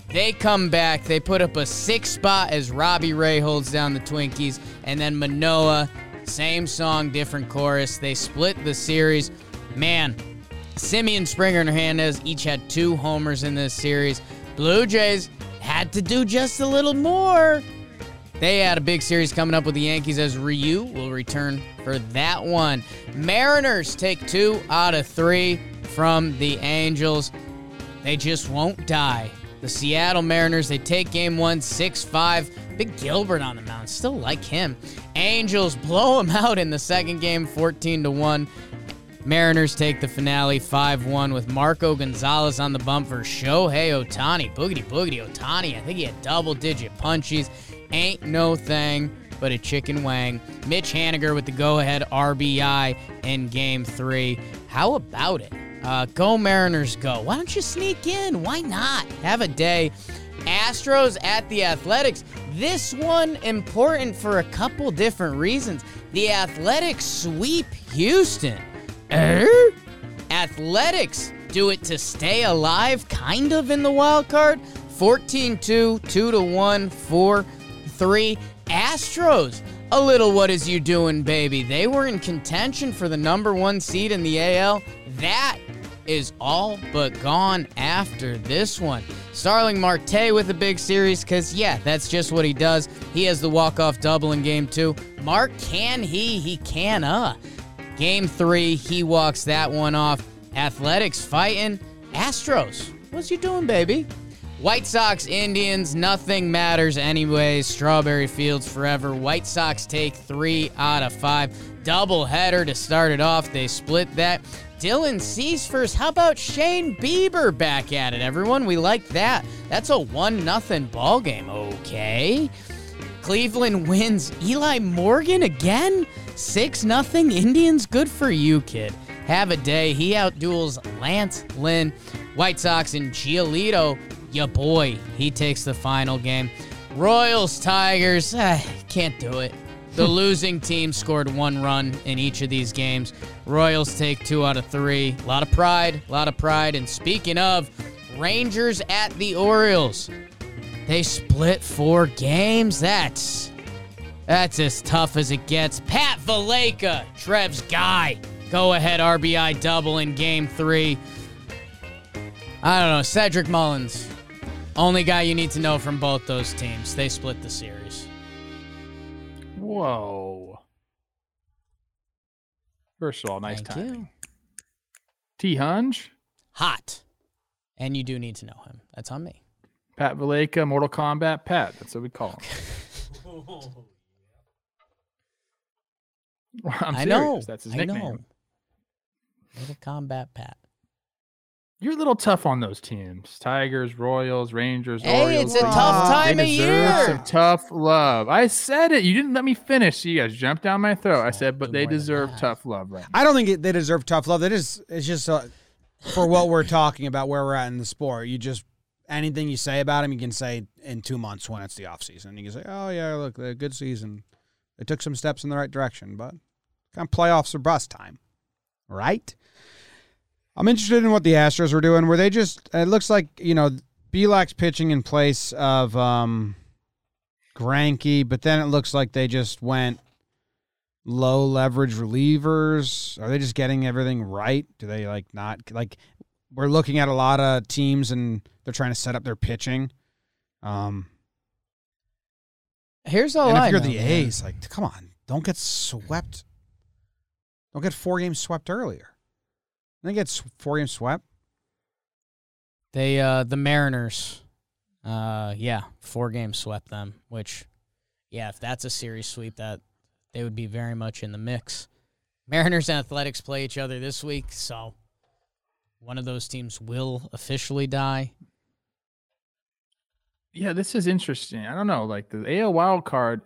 They come back. They put up a six spot as Robbie Ray holds down the Twinkies. And then Manoah, same song, different chorus. They split the series. Man, Semien Springer and Hernandez each had two homers in this series. Blue Jays had to do just a little more. They had a big series coming up with the Yankees as Ryu will return for that one. Mariners take two out of three from the Angels. They just won't die. The Seattle Mariners, they take game one, 6 5. Big Gilbert on the mound. Still like him. Angels blow him (laughs) out in the second game, 14 to 1. Mariners take the finale 5 1 with Marco Gonzalez on the bump for Shohei Ohtani. Boogity boogity Ohtani. I think he had double digit punchies. Ain't no thing but a chicken wang. Mitch Haniger with the go ahead RBI in game three. How about it? Uh, go Mariners, go. Why don't you sneak in? Why not? Have a day. Astros at the Athletics. This one important for a couple different reasons. The Athletics sweep Houston. Er? Athletics do it to stay alive, kind of in the wild card. 14 2, 2 to 1, 4 3. Astros, a little what is you doing, baby? They were in contention for the number one seed in the AL. That is all but gone after this one. Starling Marte with a big series, because, yeah, that's just what he does. He has the walk-off double in game two. Mark, can he? He can, uh. Game three, he walks that one off. Athletics fighting. Astros, what's you doing, baby? White Sox, Indians, nothing matters anyways. Strawberry Fields forever. White Sox take three out of five. Double header to start it off. They split that. Dylan Cease first. How about Shane Bieber back at it, everyone? We like that. That's a 1 nothing ball game. Okay. Cleveland wins. Eli Morgan again? 6 nothing. Indians. Good for you, kid. Have a day. He outduels Lance Lynn. White Sox and Giolito ya boy, he takes the final game. Royals, Tigers, ah, can't do it. The losing team scored one run in each of these games. Royals take two out of three. A lot of pride, a lot of pride. And speaking of, Rangers at the Orioles. They split four games. That's that's as tough as it gets. Pat Valaika, Trev's guy. Go ahead RBI double in game three. I don't know. Cedric Mullins, only guy you need to know from both those teams. They split the series. Whoa. First of all, nice Thank timing. you. T. Hunge, Hot. And you do need to know him. That's on me. Pat Valaika, Mortal Kombat Pat. That's what we call him. (laughs) (laughs) I'm I know. That's his I nickname. know. Little combat Pat. You're a little tough on those teams. Tigers, Royals, Rangers, Hey, Orioles. it's a They- tough time of they deserve year. some tough love. I said it. You didn't let me finish. You guys jumped down my throat. I said, but they deserve tough love right now. I don't think it, they deserve tough love. That is, it's just uh, for what we're talking about, where we're at in the sport. You just anything you say about them, you can say in two months when it's the off season. You can say, "Oh yeah, look, a good season. They took some steps in the right direction, but kind of playoffs or bust time, right?" I'm interested in what the Astros were doing. Were they just? It looks like you know, Bielak's pitching in place of um, Greinke, but then it looks like they just went low leverage relievers? Are they just getting everything right? Do they like not like we're looking at a lot of teams and they're trying to set up their pitching. Um Here's all and if I you're know, the man. A's, like come on, don't get swept. Don't get four games swept earlier. They get s- four games swept. They uh the Mariners. Uh yeah, four games swept them, which yeah, if that's a series sweep that they would be very much in the mix. Mariners and Athletics play each other this week, so one of those teams will officially die. Yeah, this is interesting. I don't know, like the AL wild card,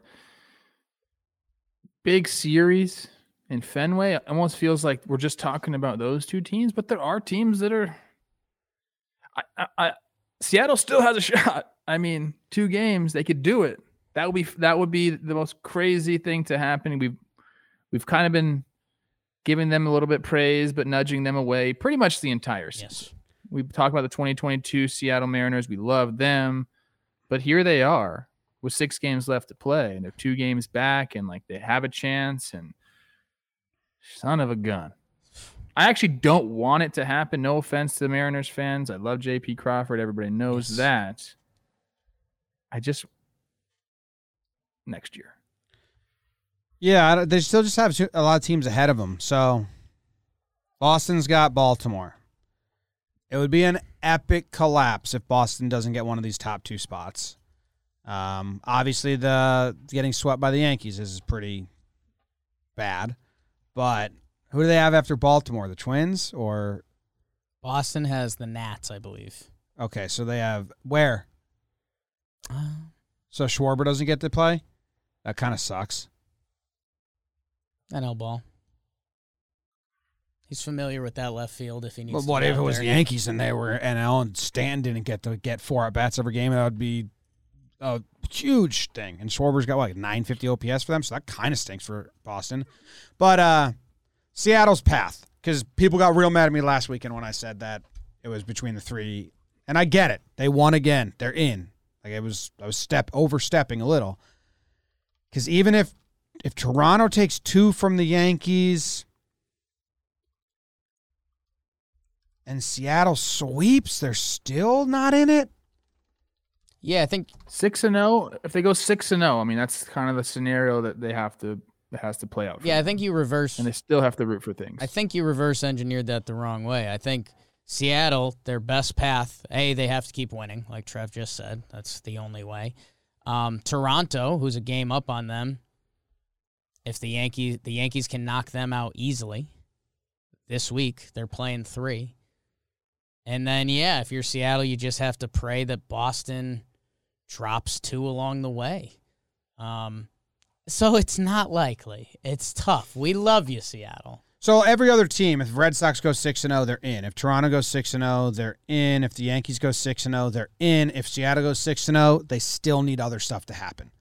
big series in Fenway. Almost feels like we're just talking about those two teams, but there are teams that are. I, I, I Seattle still has a (laughs) shot. I mean, two games they could do it. That would be that would be the most crazy thing to happen. We've we've kind of been giving them a little bit praise, but nudging them away pretty much the entire season Yes. we talk about the 2022 Seattle Mariners. We love them, but here they are with six games left to play, and they're two games back, and like they have a chance. And son of a gun, I actually don't want it to happen. No offense to the Mariners fans. I love J.P. Crawford. Everybody knows Yes. that. I just next year. Yeah, they still just have a lot of teams ahead of them. So Boston's got Baltimore. It would be an epic collapse if Boston doesn't get one of these top two spots. Um, obviously, the getting swept by the Yankees is pretty bad. But who do they have after Baltimore? The Twins or Boston has the Nats, I believe. okay? So they have where? Uh, So Schwarber doesn't get to play. That kind of sucks. NL ball. He's familiar with that left field if he needs. But to what if it was the Yankees and they were NL and Stan didn't get to get four at bats every game? That would be a huge thing. And Schwarber's got like 950 OPS for them, so that kind of stinks for Boston. But uh Seattle's path, because people got real mad at me last weekend when I said that it was between the three, and I get it. They won again. They're in. Like it was, I was step overstepping a little. Because even if if Toronto takes two from the Yankees. and Seattle sweeps, they're still not in it. Yeah, I think Six and zero. If they go six and zero, I mean that's kind of the scenario that they have to that has to play out. For yeah, I think you reverse. and they still have to root for things. I think you reverse engineered that the wrong way. I think Seattle, their best path, A, they have to keep winning, like Trev just said. That's the only way. Um, Toronto, who's a game up on them, if the Yankees the Yankees can knock them out easily this week, they're playing three. And then yeah, if you're Seattle, you just have to pray that Boston drops two along the way. Um, so it's not likely. It's tough. We love you, Seattle. So every other team, if Red Sox go six and zero, they're in. If Toronto goes six and zero, they're in. If the Yankees go six and zero, they're in. If Seattle goes six and zero, they still need other stuff to happen.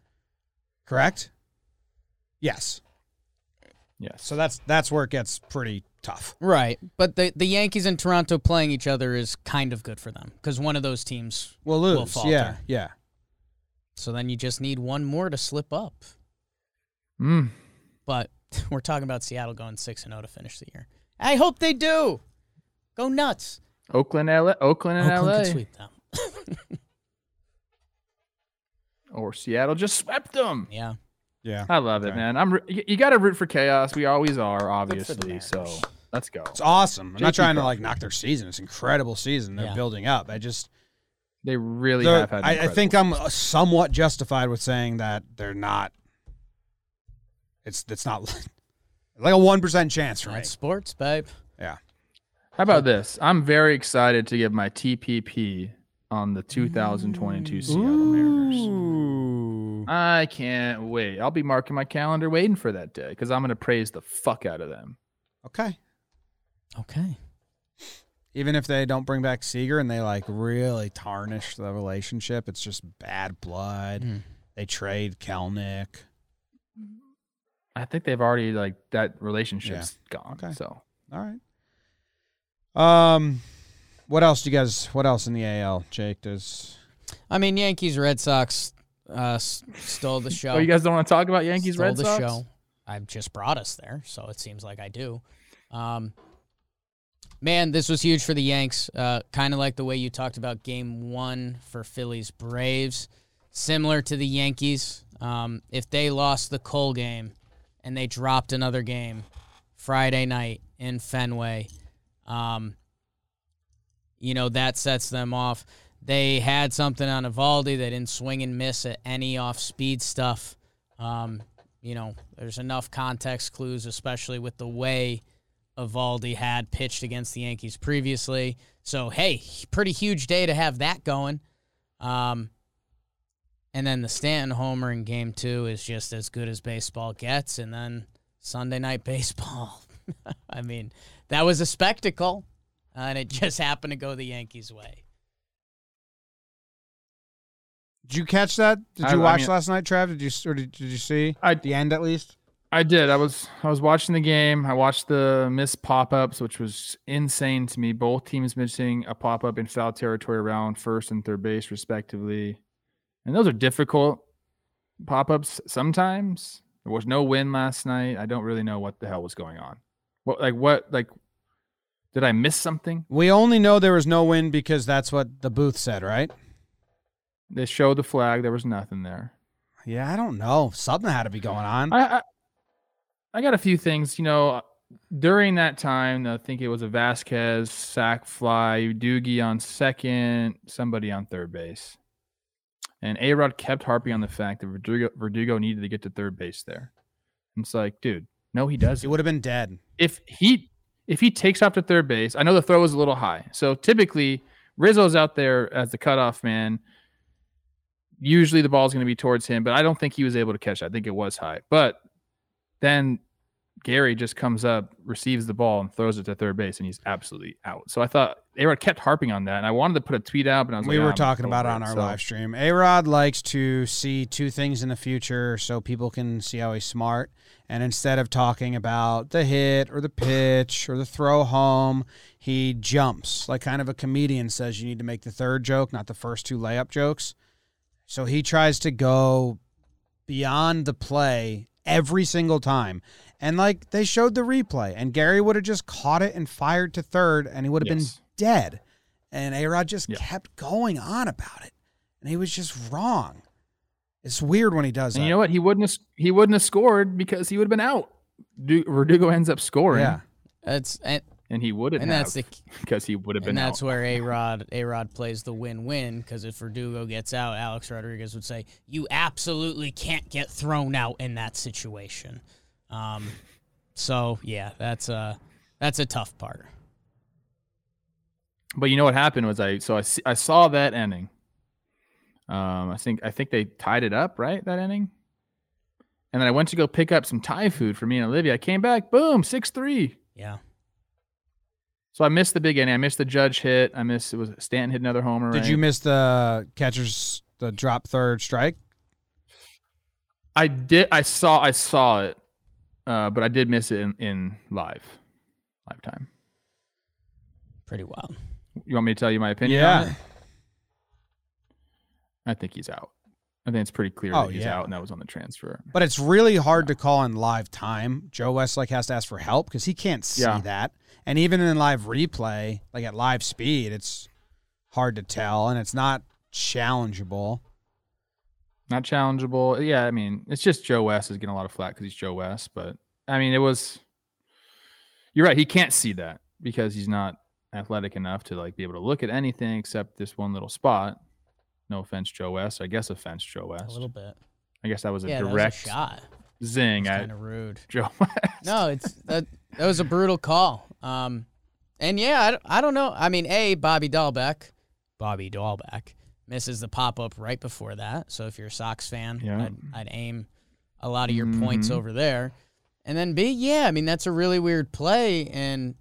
Correct? Yes. yes. So that's that's where it gets pretty tough. Right, but the the Yankees and Toronto playing each other is kind of good for them because one of those teams. We'll Will lose. falter. yeah, yeah. So then you just need one more to slip up. Mm. But (laughs) we're talking about Seattle going six and zero to finish the year. I hope they do. Go nuts. Oakland, LA, Oakland and Oakland LA, could sweep them. (laughs) or Seattle just swept them. yeah. Yeah. I love it, Okay. man. I'm. re- You, you got to root for chaos. We always are, Good for the obviously. So let's go. It's awesome. I'm not JP trying to like knock their season. It's an incredible season. They're Yeah. building up. I just They really they're- have had. I, I think I'm uh, somewhat justified with saying that they're not. It's it's not (laughs) like a one percent chance for me. That's sports, babe. Yeah. How about this? I'm very excited to give my TPP on the 2022 Seattle Mariners. Ooh. I can't wait. I'll be marking my calendar waiting for that day because I'm going to praise the fuck out of them. Okay. Okay. Even if they don't bring back Seager and they like really tarnish the relationship, it's just bad blood. Hmm. They trade Kelenic. I think they've already like that relationship's gone. Okay. So All right. Um, what else do you guys? What else in the AL, Jake? Does I mean, Yankees, Red Sox uh, s- stole the (laughs) show. Oh, you guys don't want to talk about Yankees stole Red the Sox? show. I've just brought us there, so it seems like I do. Um, man, this was huge for the Yanks. Uh, kind of like the way you talked about Game One for Phillies Braves, similar to the Yankees. Um, if they lost the Cole game and they dropped another game Friday night in Fenway, um, you know that sets them off. They had something on Eovaldi. They didn't swing and miss at any off speed stuff. Um, you know, there's enough context clues, especially with the way Eovaldi had pitched against the Yankees previously. So, hey, pretty huge day to have that going. Um, and then the Stanton homer in game two is just as good as baseball gets. And then Sunday night (laughs) baseball. I mean, that was a spectacle, and it just happened to go the Yankees' way. did you catch that? Did I- you I watch mean- last night, Trav? Did you or did, did you see I- the end at least? I did. I was I was watching the game. I watched the missed pop ups, which was insane to me. Both teams missing a pop up in foul territory around first and third base, respectively. And those are difficult pop ups sometimes. There was no win last night. I don't really know what the hell was going on. What like what like did I miss something? We only know there was no win because that's what the booth said, right? They showed the flag. There was nothing there. Yeah, I don't know. Something had to be going on. I, I I got a few things. You know, uh, during that time, I think it was a Vasquez sack fly, Doogie on second, somebody on third base, and A Rod kept harping on the fact that Verdugo, Verdugo needed to get to third base there. And it's like, dude, no, he He doesn't. would have been dead. if he if he takes off to third base, I know the throw was a little high. So typically Rizzo's out there as the cutoff man. Usually the ball's going to be towards him, but I don't think he was able to catch. That. I think it was high. But then Gary just comes up, receives the ball, and throws it to third base, and he's absolutely out. So I thought Arod kept harping on that, and I wanted to put a tweet out, but I was we like, were "Ah, talking about it on our So- live stream. A Rod likes to see two things in the future so people can see how he's smart. And instead of talking about the hit or the pitch or the throw home, he jumps like kind of a comedian says you need to make the third joke, not the first two layup jokes. So he tries to go beyond the play every single time. And like they showed the replay, and Gary would have just caught it and fired to third, and he would have Yes. been dead. And A Rod just Yeah. kept going on about it. And he was just wrong. It's weird when he does And that. you know what? He wouldn't have, he wouldn't have scored because he would have been out. Du- Verdugo ends up scoring, yeah. That's and, and he wouldn't and have that's the (laughs) because he would have been and that's out. where A Rod A Rod plays the win win because if Verdugo gets out, Alex Rodriguez would say you absolutely can't get thrown out in that situation. Um, so yeah, that's a that's a tough part. But you know what happened was I so I, I saw that ending. Um, I think I think they tied it up right that inning, and then I went to go pick up some Thai food for me and Olivia. I came back, boom, six three. Yeah, So I missed the big inning. I missed the Judge hit. I missed it was Stanton hit another homer. Did right? you miss the catcher's the drop third strike? I did. I saw. I saw it, uh, but I did miss it in, in live, live time. pretty wild. You want me to tell you my opinion? on Yeah. I think he's out. I think it's pretty clear Oh, that he's yeah. out, and that was on the transfer. But it's really hard to call in live time. Joe Westlake has to ask for help because he can't see Yeah. that. And even in live replay, like at live speed, it's hard to tell and it's not challengeable. Not challengeable. Yeah, I mean, it's just Joe West is getting a lot of flack because he's Joe West. But I mean, it was. You're right. He can't see that because he's not athletic enough to like be able to look at anything except this one little spot. No offense, Joe West. I guess offense, Joe West. A little bit. I guess that was a Yeah, that was a direct shot. zing Kind of rude. (laughs) Joe West. No, it's that that was a brutal call. Um, and yeah, I, don't- I don't know. I mean, a Bobby Dalbec, Bobby Dalbec misses the pop up right before that. So if you're a Sox fan, Yeah. I'd, I'd aim a lot of your points Mhm. over there. And then B, yeah, I mean that's a really weird play and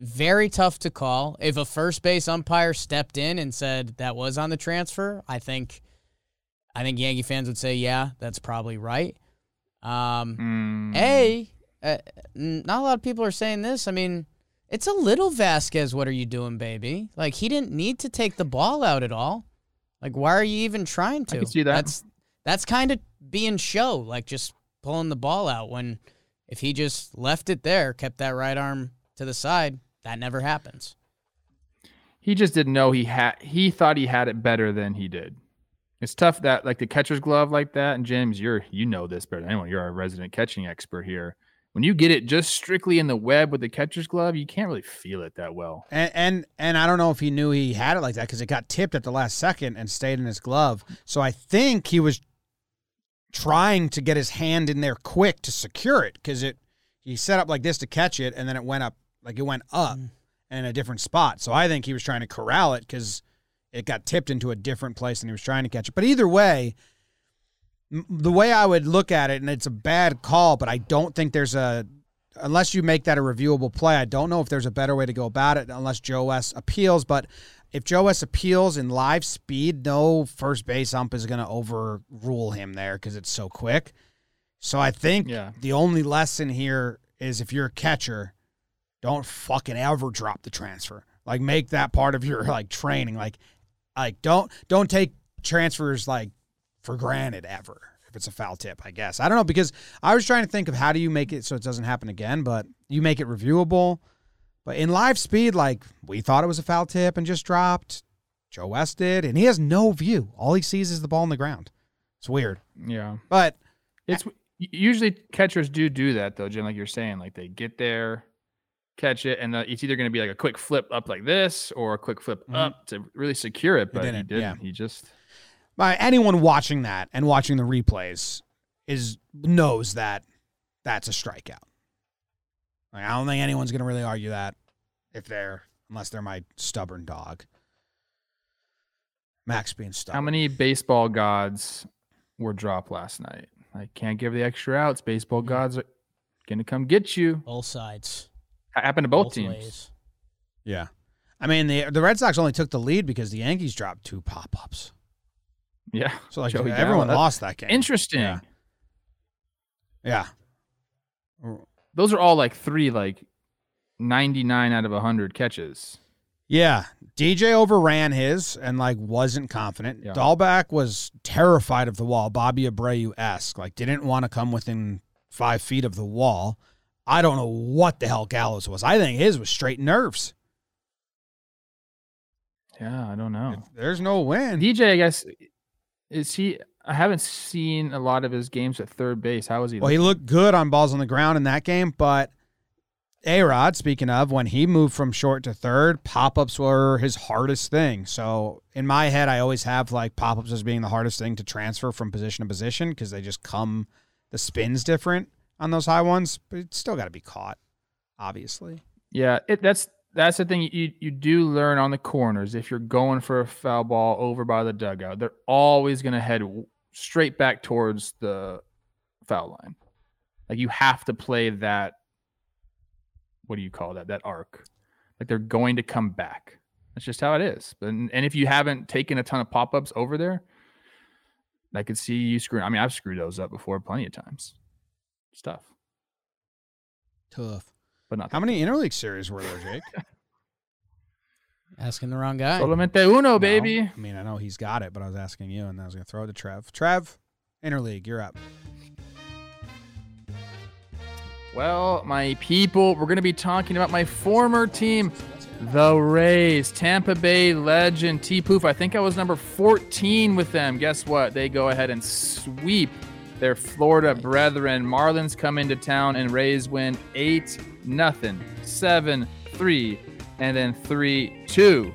very tough to call. If a first base umpire stepped in and said that was on the transfer, I think, I think Yankee fans would say, yeah, that's probably right. Um, Mm. a, uh, not a lot of people are saying this. I mean, it's a little Vasquez. What are you doing, baby? Like he didn't need to take the ball out at all. Like why are you even trying to? can see that. That's that's kind of being show, like just pulling the ball out when if he just left it there, kept that right arm to the side, that never happens. he just didn't know he had he thought he had it better than he did it's tough that like the catcher's glove like that and james you're you know this better than anyone you're a resident catching expert here when you get it just strictly in the web with the catcher's glove you can't really feel it that well And and, and I don't know if he knew he had it like that because it got tipped at the last second and stayed in his glove. So I think he was trying to get his hand in there quick to secure it because it he set up like this to catch it and then it went up like it went up mm. in a different spot. So I think he was trying to corral it because it got tipped into a different place and he was trying to catch it. But either way, m- the way I would look at it, and it's a bad call, but I don't think there's a unless you make that a reviewable play. I don't know if there's a better way to go about it unless Joe West appeals. But if Joe West appeals in live speed, no first base ump is going to overrule him there because it's so quick. So I think Yeah. the only lesson here is if you're a catcher, don't fucking ever drop the transfer. Like make that part of your like training. Like like don't don't take transfers like for granted ever if it's a foul tip, I guess. I don't know because I was trying to think of how do you make it so it doesn't happen again, but you make it reviewable. But in live speed, like we thought it was a foul tip and just dropped. Joe West did, and he has no view. All he sees is the ball on the ground. It's weird, Yeah. but It's usually catchers do do that though, Jim. Like you're saying, like they get there, catch it, and it's either going to be like a quick flip up like this or a quick flip Mhm. up to really secure it. But he didn't, didn't. yeah. He just by anyone watching that and watching the replays is knows that that's a strikeout. Like, I don't think anyone's going to really argue that if they're unless they're my stubborn dog. Max being stubborn. how many baseball gods were dropped last night? I can't give the extra outs. Baseball hmm. gods are going to come get you. Both sides. Ha- Happened to both, teams. ways. Yeah. I mean, the the Red Sox only took the lead because the Yankees dropped two pop ups. Yeah. So like Joey everyone Gallo, lost that game. Interesting. Yeah. Yeah. Those are all like three, like 99 out of 100 catches. Yeah. DJ overran his and like wasn't confident. Yeah. Dalbec was terrified of the wall, Bobby Abreu esque, like didn't want to come within five feet of the wall. I don't know what the hell Gallo's was. I think his was straight nerves. Yeah, I don't know. There's no win. DJ, I guess, is he? I haven't seen a lot of his games at third base. How is he? Well, he looked good on balls on the ground in that game, but A Rod, speaking of, when he moved from short to third, pop ups were his hardest thing. So in my head, I always have like pop ups as being the hardest thing to transfer from position to position because they just come, the spin's different on those high ones, but it's still got to be caught, obviously. Yeah, it, that's that's the thing you you do learn on the corners. If you're going for a foul ball over by the dugout, they're always going to head straight back towards the foul line. Like you have to play that. What do you call that? That arc. Like they're going to come back. That's just how it is. And and if you haven't taken a ton of pop ups over there, I could see you screwing. I mean, I've screwed those up before plenty of times. Stuff, Tough. But not How many interleague series were there, Jake? (laughs) Asking the wrong guy. Solamente uno, No. baby. I mean, I know he's got it, but I was asking you, and I was going to throw it to Trev. Trev, interleague, you're up. Well, my people, we're going to be talking about my former team, the Rays. Tampa Bay legend T Poof. I think I was number 14 with them. Guess what? They go ahead and sweep their Florida brethren. Marlins come into town and Rays win 8 nothing, 7 3, and then 3 2.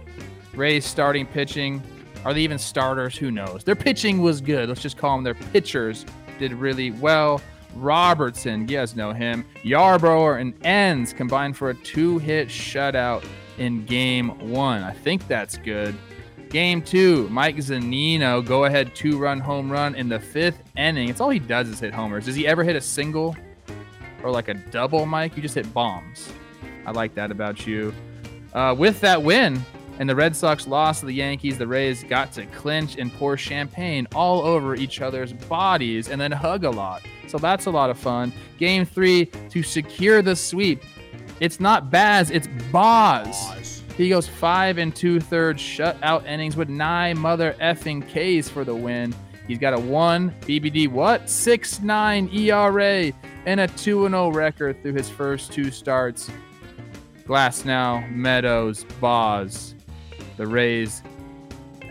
Rays starting pitching. Are they even starters? Who knows? Their pitching was good. Let's just call them their pitchers. Did really well. Robertson, you guys know him. Yarbrough and Enns combined for a two hit shutout in game one. I think that's good. Game two, Mike Zunino, go ahead two run home run in the fifth inning. It's all he does is hit homers. Does he ever hit a single or like a double, Mike? You just hit bombs. I like that about you. Uh, with that win, and the Red Sox lost to the Yankees, the Rays got to clinch and pour champagne all over each other's bodies and then hug a lot. So that's a lot of fun. Game three to secure the sweep. It's not Baz, it's Boz. He goes five and two thirds shutout innings with nine mother effing Ks for the win. He's got a one BBD what six nine ERA and a two and zero record through his first two starts. Glasnow, Meadows, Boz. The Rays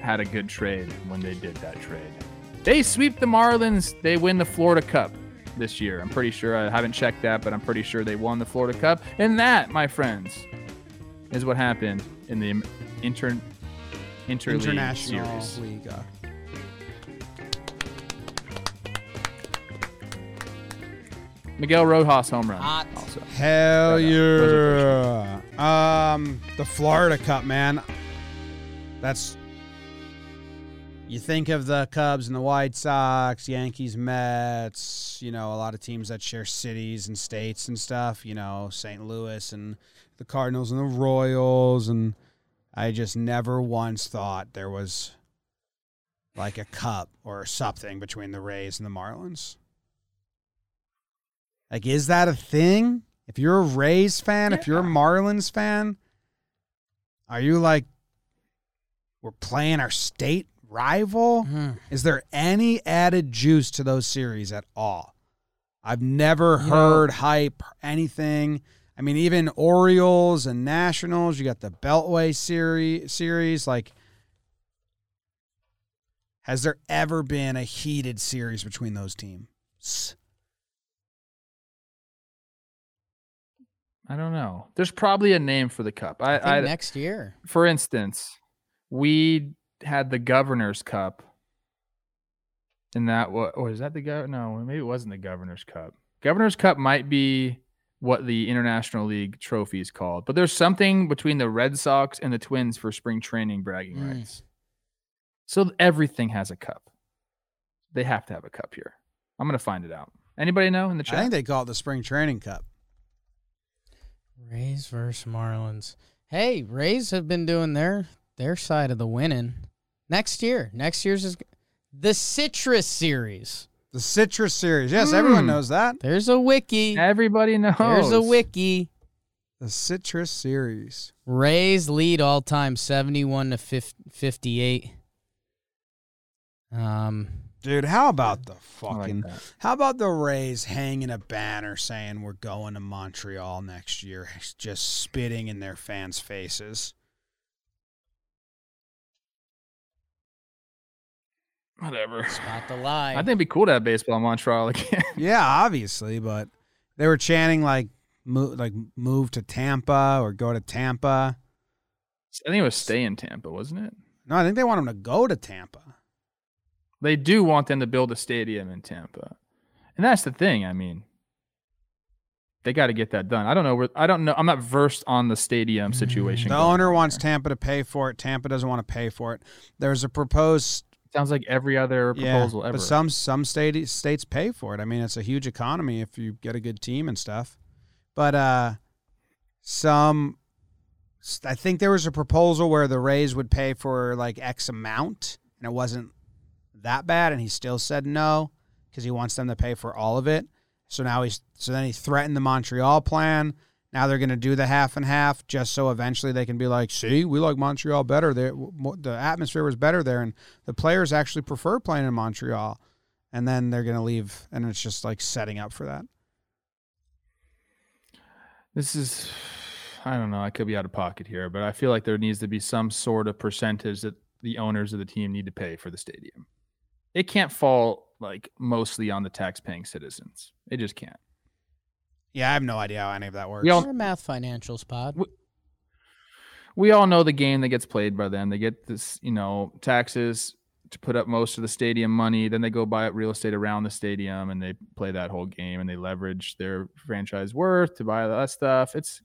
had a good trade when they did that trade. They sweep the Marlins. They win the Florida Cup this year. I'm pretty sure. I haven't checked that, but I'm pretty sure they won the Florida Cup. And that, my friends, is what happened in the inter interleague International series. League. uh, Miguel Rojas home run. Hot. Also, Hell Yeah, yeah. Yeah. Um, the Florida Cup, man. That's you think of the Cubs and the White Sox, Yankees, Mets, you know, a lot of teams that share cities and states and stuff, you know, St. Louis and the Cardinals and the Royals and I just never once thought there was like a cup or something between the Rays and the Marlins. Like, is that a thing? If you're a Rays fan, if you're a Marlins fan, are you like, we're playing our state rival? Mhm. Is there any added juice to those series at all? I've never You know- heard hype, anything. I mean, even Orioles and Nationals, you got the Beltway series, series like Has there ever been a heated series between those teams? I don't know. There's probably a name for the cup. I, I think I next year. for instance, we had the Governor's Cup. And that was, was that the governor? No, maybe it wasn't the Governor's Cup. Governor's Cup might be what the International League trophy is called, but there's something between the Red Sox and the Twins for spring training bragging Mm. rights. So everything has a cup. They have to have a cup here. I'm gonna find it out. Anybody know in the chat? I think they call it the Spring Training Cup. Rays versus Marlins. Hey, Rays have been doing their their side of the winning. Next year, next year's is the Citrus Series. The Citrus Series. Yes, everyone Hmm. knows that. There's a wiki. Everybody knows. There's a wiki. The Citrus Series. Rays lead all time 71 to 58. Um Dude, how about the I like fucking. How about the Rays hanging a banner saying we're going to Montreal next year, just spitting in their fans' faces? Whatever. spot the (laughs) lie. I think it'd be cool to have baseball in Montreal (laughs) again. Yeah, obviously, but they were chanting like move, like move to Tampa or go to Tampa. I think it was stay in Tampa, wasn't it? No, I think they want them to go to Tampa. They do want them to build a stadium in Tampa, and that's the thing. I mean, they got to get that done. I don't know. where I don't know. I'm not versed on the stadium mm. situation. The owner on wants. Tampa to pay for it. Tampa doesn't want to pay for it. There's a proposed Sounds like every other proposal yeah, ever. but some some state states pay for it. I mean, it's a huge economy if you get a good team and stuff. But uh, some, I think there was a proposal where the Rays would pay for like X amount, and it wasn't that bad, and he still said no because he wants them to pay for all of it. So now he's so then he threatened the Montreal plan. Now they're going to do the half and half just so eventually they can be like, "See, we like Montreal better. There, the atmosphere was better there, and the players actually prefer playing in Montreal." And then they're going to leave, and it's just like setting up for that. this is, I don't know. I could be out of pocket here, but I feel like there needs to be some sort of percentage that the owners of the team need to pay for the stadium. It can't fall like mostly on the tax-paying citizens. It just can't. Yeah, I have no idea how any of that works. We all- We're a math financials pod. W- we all know the game that gets played by them. They get this, you know, taxes to put up most of the stadium money. Then they go buy up real estate around the stadium and they play that whole game and they leverage their franchise worth to buy that stuff. It's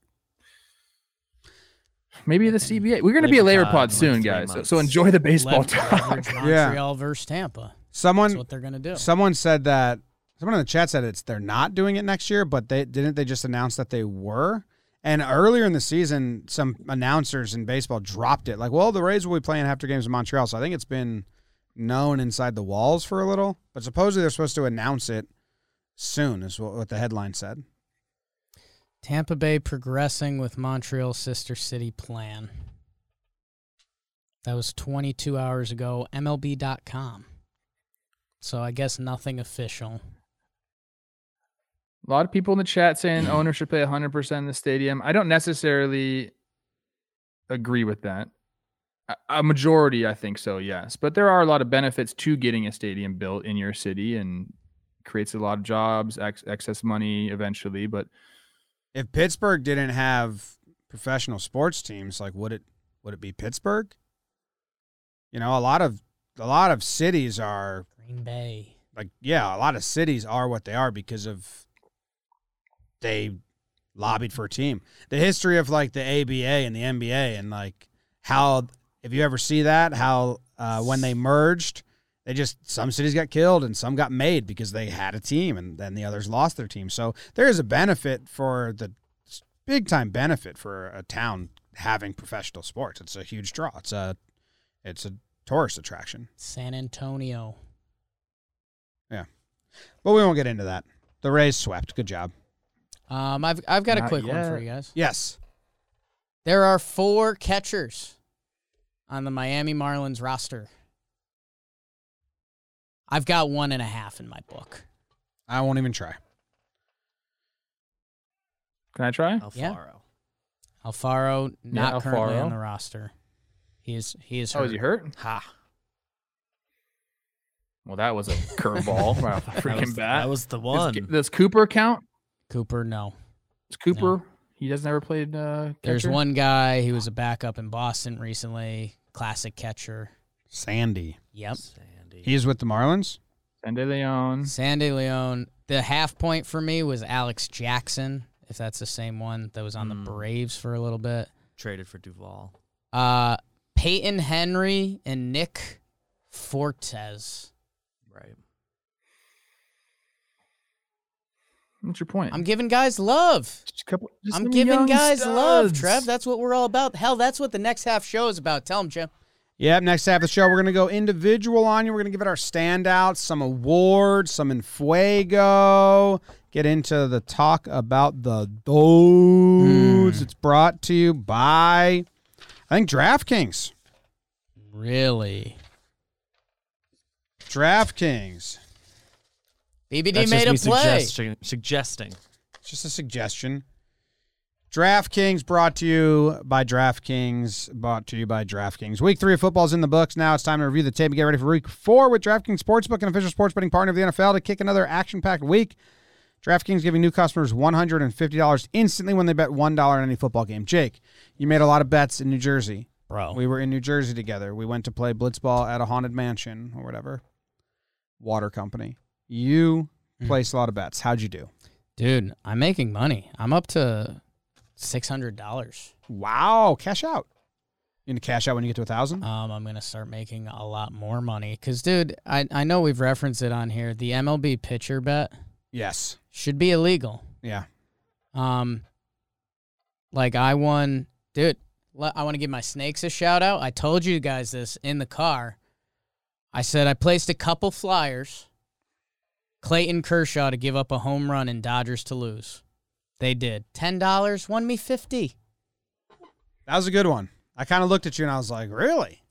maybe the CBA. We're going to be a Live labor pod pod like, soon, guys. So, so enjoy the baseball Lev- talk. leverage Montreal (laughs) versus Tampa. That's someone what they're going to do. someone said that someone in the chat said it's they're not doing it next year, but they didn't they just announce that they were. And earlier in the season, some announcers in baseball dropped it. Like, well, the Rays will be playing after games in Montreal. So I think it's been known inside the walls for a little. But supposedly they're supposed to announce it soon, is what, the headline said. Tampa Bay progressing with Montreal sister city plan. That was 22 hours ago. MLB.com. So I guess nothing official. A lot of people in the chat saying owners should pay 100% in the stadium. I don't necessarily agree with that. A- A majority, I think so, yes. But there are a lot of benefits to getting a stadium built in your city and creates a lot of jobs, ex- excess money eventually. But If Pittsburgh didn't have professional sports teams, like would it would it be Pittsburgh? You know, a lot of a lot of cities are Green Bay. like yeah, a lot of cities are what they are because of they lobbied for a team. The history of like the ABA and the NBA and like how if you ever see that how uh, when they merged, they just some cities got killed and some got made because they had a team and then the others lost their team. So there is a benefit for the big time benefit for a town having professional sports. It's a huge draw. It's a it's a tourist attraction. San Antonio. Yeah. But we won't get into that. The Rays swept. Good job. Um, I've I've got a Not quick one for you guys. Yes. There are four catchers on the Miami Marlins roster. I've got one and a half in my book. I won't even try. can I try? Yeah. Alfaro. Alfaro not currently Alfaro. on the roster. He is he is Oh, hurt. is he hurt? Ha. Well, that was a curveball (laughs) right off the That freaking was, bat. that was the Does- one. Does, Cooper count? Cooper, no. Does Cooper? He has never played. Uh, There's one guy who was a backup in Boston recently, classic catcher. Sandy. Yep. Sandy. He's with the Marlins. Sandy Leon. Sandy Leone. The half point for me was Alex Jackson, if that's the same one that was on Mm. the Braves for a little bit. traded for Duvall. Uh, Peyton Henry and Nick Fortes. Right. What's your point? I'm giving guys love. Just a couple, just I'm giving young guys love. Trev. That's what we're all about. Hell, that's what the next half show is about. Tell them, Jim. Yep. Next half of the show, we're gonna go individual on you. We're gonna give it our standouts, some awards, some in fuego. Get into the talk about the dudes. Hmm. It's brought to you by, I think DraftKings. Really? DraftKings. BBD That's made a just me play. Suggesting, suggesting. Just a suggestion. DraftKings brought to you by DraftKings. Brought to you by DraftKings. Week three of football's in the books. Now it's time to review the tape and get ready for week four with DraftKings Sportsbook, an official sports betting partner of the NFL, to kick another action packed week. DraftKings giving new customers $150 instantly when they bet $1 on any football game. Jake, you made a lot of bets in New Jersey. Bro. We were in New Jersey together. We went to play blitzball at a haunted mansion or whatever. Water company. You placed a lot of bets. How'd you do? Dude, I'm making money. I'm up to $600. Wow, cash out. You gonna cash out when you get to a thousand? Um, I'm gonna start making a lot more money. Cause, dude, I I know we've referenced it on here. The MLB pitcher bet yes. should be illegal. Yeah. Um, like I won, dude. I want to give my snakes a shout out. I told you guys this in the car. I said I placed a couple flyers. Clayton Kershaw to give up a home run and Dodgers to lose. They did. Ten dollars won me fifty. That was a good one. I kind of looked at you and I was like, really?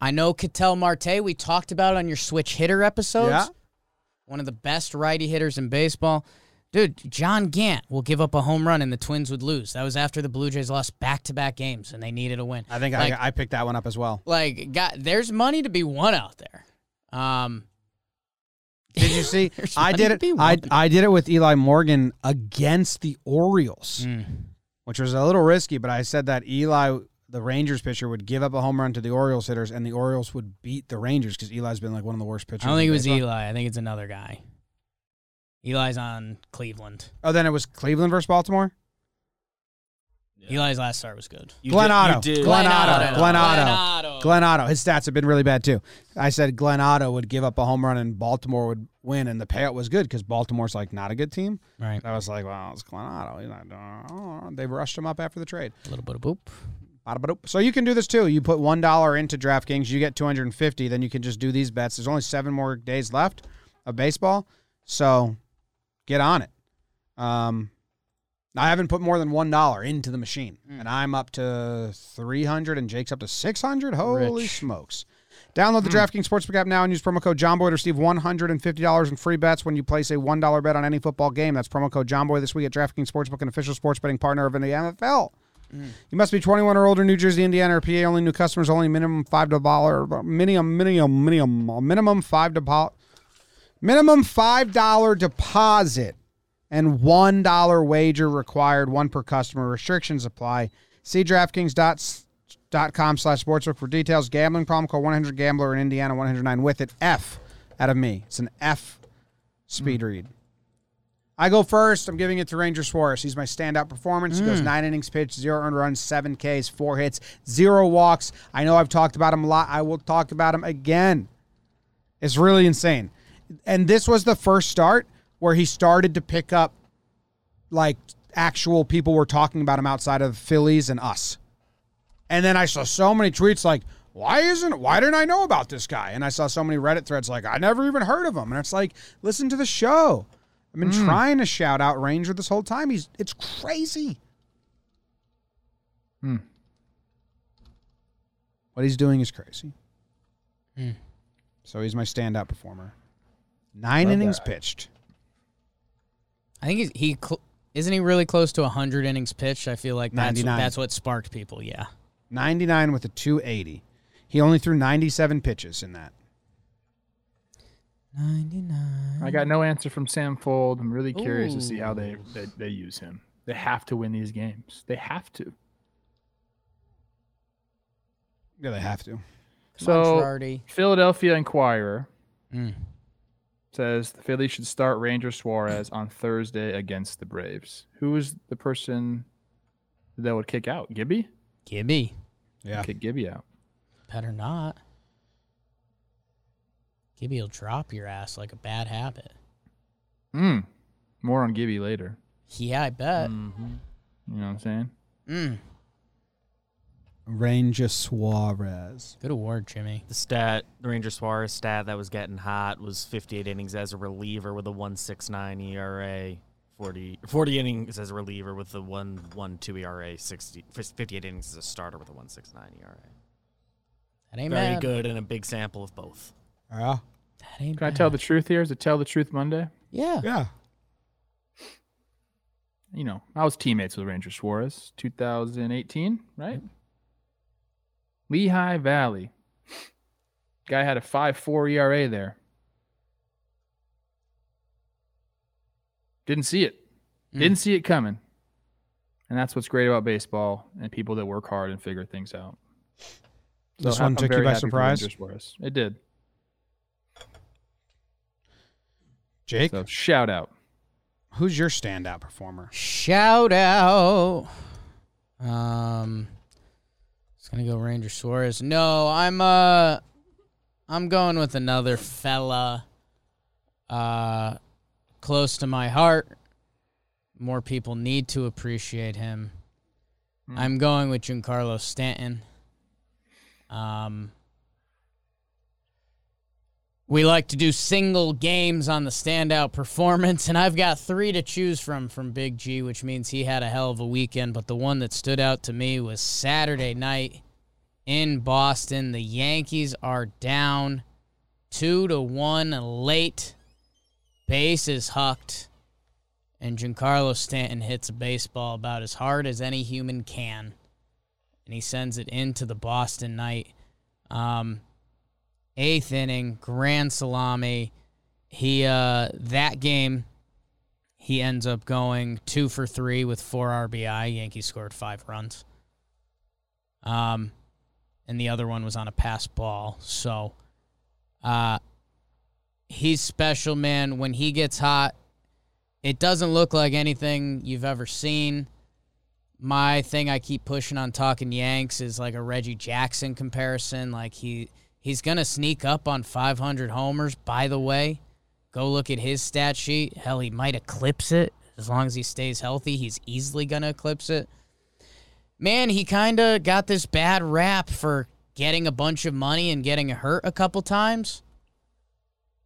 I know Ketel Marte. We talked about it on your switch hitter episodes. Yeah. One of the best righty hitters in baseball. Dude, John Gant will give up a home run and the Twins would lose. That was after the Blue Jays lost back to back games and they needed a win. I think Like- I, I picked that one up as well. Like, God, there's money to be won out there. Um, Did you see? (laughs) I did it. I. I did it with Eli Morgan against the Orioles, mm, which was a little risky, but I said that Eli, the Rangers pitcher, would give up a home run to the Orioles hitters, and the Orioles would beat the Rangers because Eli's been like one of the worst pitchers. I don't think it was baseball. Eli. I think it's another guy. Eli's on Cleveland. Oh, then it was Cleveland versus Baltimore. Eli's last start was good. You Glenn did- Otto. You did. Glenn Otto. Glenn Otto. Otto. Glenn Otto. His stats have been really bad too. I said Glenn Otto would give up a home run and Baltimore would win, and the payout was good because Baltimore's like not a good team. Right. I was like, well, it's Glenn Otto. He's not oh, They rushed him up after the trade. A little bit of boop. Bada-ba-doop. So you can do this too. You put one dollar into DraftKings, you get two hundred and fifty. Then you can just do these bets. There's only seven more days left of baseball, so get on it. Um, I haven't put more than one dollar into the machine, mm. and I'm up to three hundred, and Jake's up to six hundred. Holy Rich. smokes! Download the mm. DraftKings Sportsbook app now and use promo code JOMBOY to receive $150 in free bets when you place a $1 bet on any football game. That's promo code JOMBOY this week at DraftKings Sportsbook, an official sports betting partner of the NFL. Mm. You must be 21 or older, New Jersey, Indiana, or PA. Only new customers. Only minimum five dollar minimum minimum minimum minimum five deposit minimum five dollar deposit and one dollar wager required. One per customer. Restrictions apply. See DraftKings.com slash sportsbook for details. Gambling problem? Call 100 Gambler in Indiana 109 with it. F out of me. It's an F speed hmm. read. I go first. I'm giving it to Ranger Suarez. He's my standout performance. He goes hmm. nine innings pitched, zero earned runs, seven Ks, four hits, zero walks. I know I've talked about him a lot. I will talk about him again. It's really insane. And this was the first start where he started to pick up like actual people were talking about him outside of the Phillies and us. And then I saw so many tweets like, why isn't why didn't I know about this guy? And I saw so many Reddit threads like, I never even heard of him. And it's like, listen to the show. I've been trying to shout out Ranger this whole time. He's it's crazy. Hmm. What he's doing is crazy. Hmm. So he's my standout performer. Nine Love innings that. pitched. I think he's, he cl- isn't he really close to 100 innings pitched. I feel like that's 99. that's what sparked people. Yeah. 99 with a 280. He only threw 97 pitches in that. 99. I got no answer from Sam Fuld. I'm really curious to see how they, they they use him. They have to win these games. They have to. Yeah, they have to. So Philadelphia Inquirer Mm. Says the Phillies should start Ranger Suarez on Thursday against the Braves. Who is the person that would kick out? Gibby? Gibby. Yeah. Kick Gibby out. Better not. Gibby will drop your ass like a bad habit. Hmm. More on Gibby later. Yeah, I bet. Mhm. You know what I'm saying? Mm. Ranger Suarez. Good award, Jimmy. The stat, the Ranger Suarez stat that was getting hot was 58 innings as a reliever with a 169 ERA, 40, 40 innings as a reliever with a 1.12 ERA, 60, 58 innings as a starter with a 169 ERA. That ain't Very bad. good and a big sample of both. Yeah. That ain't Can I tell the truth here? Is it Tell the Truth Monday? Yeah. Yeah. You know, I was teammates with Ranger Suarez 2018, right? Lehigh Valley. Guy had a 5.4 ERA there. Didn't see it. Mm. Didn't see it coming. And that's what's great about baseball and people that work hard and figure things out. This ha- one I'm took you by happy for surprise? It did. Jake, So shout out. who's your standout performer? Shout out. Um, it's gonna go Ranger Suarez. No, I'm uh, I'm going with another fella. Uh, close to my heart. More people need to appreciate him. Hmm. I'm going with Giancarlo Stanton. Um, we like to do single games on the standout performance, and I've got three to choose from from Big G, which means he had a hell of a weekend. But the one that stood out to me was Saturday night in Boston. The Yankees are down two to one late. Base is hucked, and Giancarlo Stanton hits a baseball about as hard as any human can, and he sends it into the Boston night. Um, eighth inning, grand salami. He uh that game he ends up going two for three with four RBI. Yankees scored five runs. Um and the other one was on a pass ball. So uh he's special, man. When he gets hot, it doesn't look like anything you've ever seen. My thing I keep pushing on talking Yanks is like a Reggie Jackson comparison. Like he he's gonna sneak up on 500 homers. By the way, go look at his stat sheet. Hell, he might eclipse it as long as he stays healthy. He's easily gonna eclipse it. Man, he kind of got this bad rap for getting a bunch of money and getting hurt a couple times.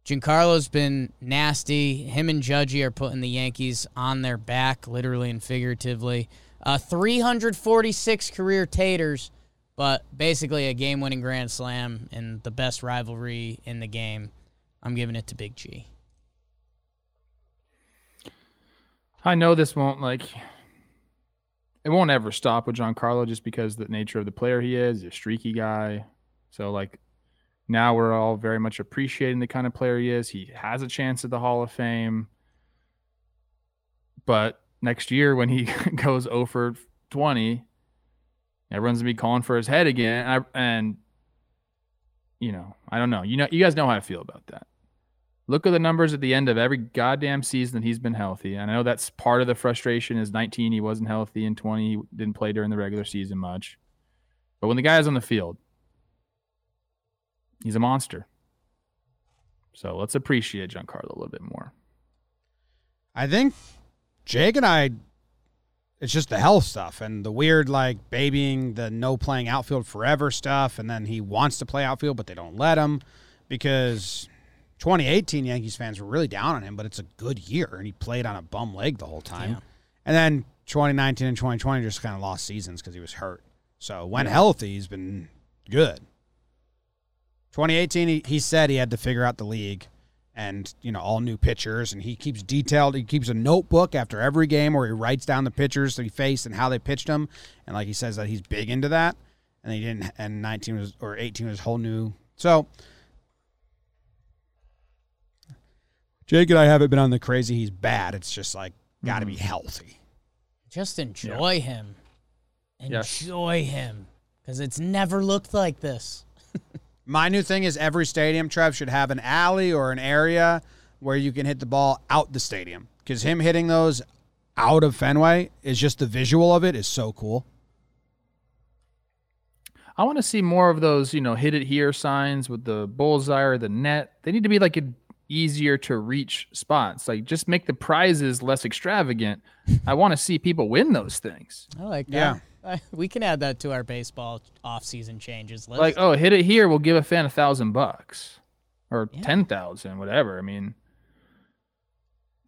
Giancarlo's been nasty. Him and Judgy are putting the Yankees on their back, literally and figuratively. Uh, 346 career taters, but basically a game winning grand slam and the best rivalry in the game. I'm giving it to Big G. I know this won't like it won't ever stop with Giancarlo just because the nature of the player he is, a streaky guy. So like now we're all very much appreciating the kind of player he is. He has a chance at the Hall of Fame. But next year when he (laughs) goes over 20, everyone's gonna be calling for his head again. And, I, and you know, I don't know. You know, you guys know how I feel about that. Look at the numbers at the end of every goddamn season that he's been healthy. And I know that's part of the frustration is 19 he wasn't healthy and 20 he didn't play during the regular season much. But when the guy's on the field, he's a monster. So let's appreciate Giancarlo a little bit more. I think Jake and I, it's just the health stuff and the weird, like, babying the no playing outfield forever stuff. And then he wants to play outfield, but they don't let him because 2018 Yankees fans were really down on him, but it's a good year. And he played on a bum leg the whole time. Yeah. And then 2019 and 2020 just kind of lost seasons because he was hurt. So when healthy, he's been good. 2018, he, he said he had to figure out the league and, you know, all new pitchers. And he keeps detailed, he keeps a notebook after every game where he writes down the pitchers that he faced and how they pitched him And like he says that he's big into that. And he didn't, and 19 was, or 18 was whole new. So Jake and I haven't been on the crazy. He's bad. It's just like got to Mm-hmm. be healthy. Just enjoy him. Yes. Enjoy him. Because it's never looked like this. (laughs) My new thing is every stadium, Trev, should have an alley or an area where you can hit the ball out the stadium. Because him hitting those out of Fenway is just the visual of it is so cool. I want to see more of those, you know, hit it here signs with the bullseye or the net. They need to be like a easier to reach spots. Like just make the prizes less extravagant. I want to see people win those things. I like that. Yeah. I- (laughs) we can add that to our baseball off-season changes list. Like, oh, hit it here, we'll give a fan a thousand bucks or Yeah. ten thousand, whatever. I mean,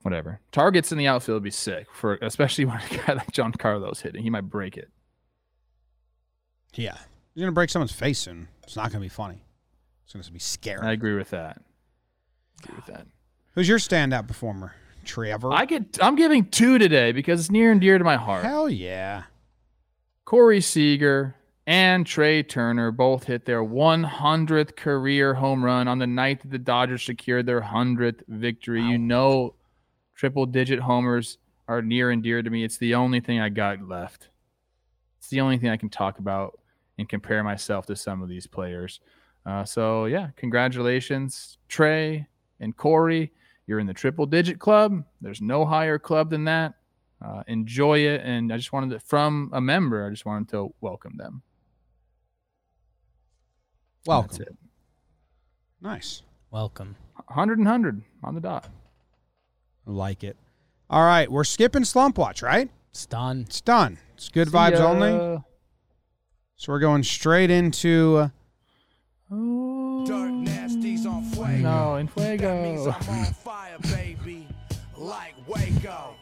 whatever. Targets in the outfield would be sick for, especially (laughs) when a guy like Giancarlo's hitting. He might break it. Yeah. You're going to break someone's face soon. It's not going to be funny. It's going to be scary. I agree with that. Agree with that. Who's your standout performer? Trevor? I get. I'm giving two today because it's near and dear to my heart. Hell yeah. Corey Seager and Trey Turner both hit their 100th career home run on the night that the Dodgers secured their 100th victory. You know, triple digit homers are near and dear to me. It's the only thing I got left. It's the only thing I can talk about and compare myself to some of these players. Uh, so, yeah, congratulations, Trey and Corey. You're in the triple digit club. There's no higher club than that uh, enjoy it and i just wanted to from a member i just wanted to welcome them Welcome. That's it. Nice. Welcome. 100 and 100 on the dot Like it. All right. We're skipping Slump Watch, right? It's done. It's done. It's good See vibes ya. only. So we're going straight into. Uh, Oh, Dirt nasties on fuego. no in That means I'm on fire, baby. Like Waco.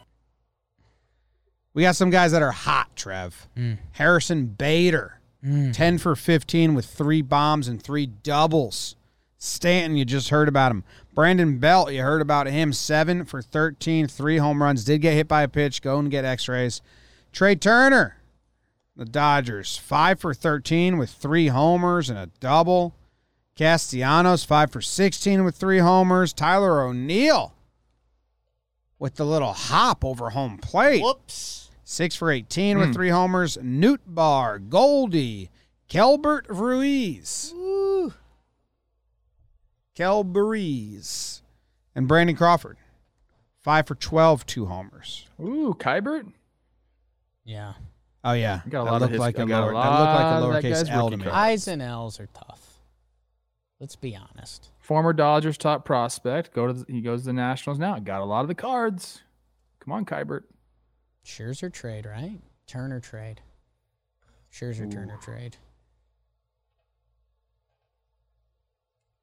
We got some guys that are hot, Trev. Mm. Harrison Bader, mm. 10 for 15 with three bombs and three doubles. Stanton, you just heard about him. Brandon Belt, you heard about him. 7 for 13, three home runs. Did get hit by a pitch. Go and get x rays. Trey Turner, the Dodgers, 5 for 13 with three homers and a double. Castellanos, 5 for 16 with three homers. Tyler O'Neill with the little hop over home plate. Whoops. Six for 18 with hmm. three homers. Nootbaar, Goldie, Kelbert Ruiz. Kelbreeze. And Brandon Crawford. Five for 12, two homers. ooh Keibert Yeah. Oh, yeah. got a that lot of looked his- like a I got a lower, that looked like a lowercase L to me. I's and L's are tough. Let's be honest. Former dodgers top prospect go to the, he goes to the nationals now got a lot of the cards come on Keibert Scherzer trade, right? Turner trade. Scherzer Turner trade.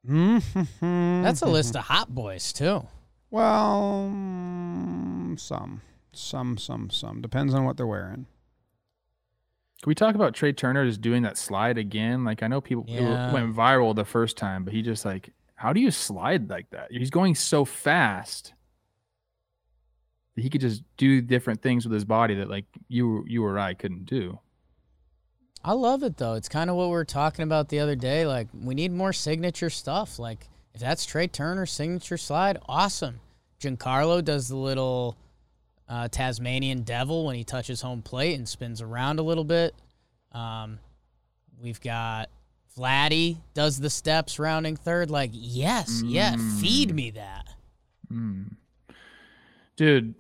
Mm-hmm. That's a list (laughs) of hot boys too. Well, mm, some. Some, some, some. Depends on what they're wearing. Can we talk about Trey Turner just doing that slide again? Like I know people it Yeah. went viral the first time, but he just like, how do you slide like that? He's going so fast that he could just do different things with his body that like you you or I couldn't do. I love it though. It's kind of what we were talking about the other day. Like we need more signature stuff. Like if that's Trey Turner's signature slide, awesome. Giancarlo does the little uh, Tasmanian devil when he touches home plate and spins around a little bit. Um, we've got Vladdy does the steps rounding third. Like yes, yeah, feed me that. Hmm. Dude,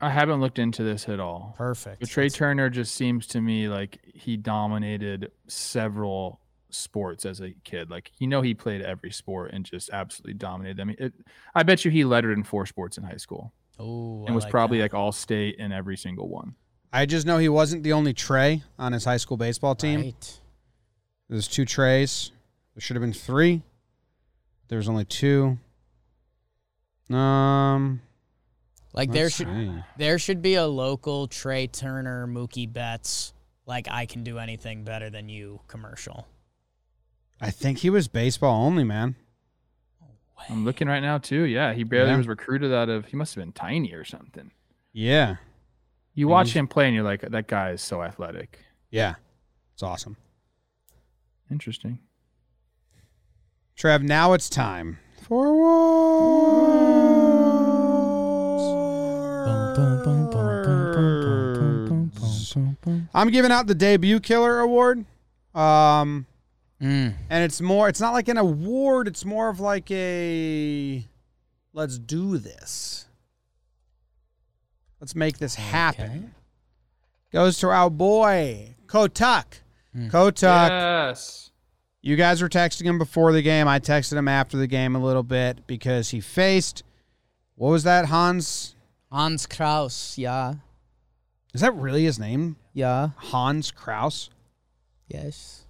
I haven't looked into this at all. Perfect. But Trey Turner just seems to me like he dominated several sports as a kid. Like you know, he played every sport and just absolutely dominated. them. it, I bet you he lettered in four sports in high school Oh, and was probably like all state in every single one. I just know he wasn't the only Trey on his high school baseball team. Right. There's two trays. There should have been three. There's only two. Um, Like there should see. There should be a local Trey Turner, Mookie Betts, like I can do anything better than you commercial. I think he was baseball only, man. I'm looking right now too. Yeah, he barely Yeah. was recruited out of. He must have been tiny or something. Yeah, You watch him play and you're like, that guy is so athletic. yeah, it's awesome. Interesting. Trev, now it's time for awards. I'm giving out the debut killer award. Um, mm. and it's more. It's not like an award. It's more of like a let's do this. Let's make this happen. Okay. Goes to our boy Kotuck Hmm. Kotak. Kotak. Yes. You guys were texting him before the game. I texted him after the game a little bit because he faced. What was that, Hans? Hans Crouse, yeah. Is that really his name? Yeah. Hans Crouse? Yes.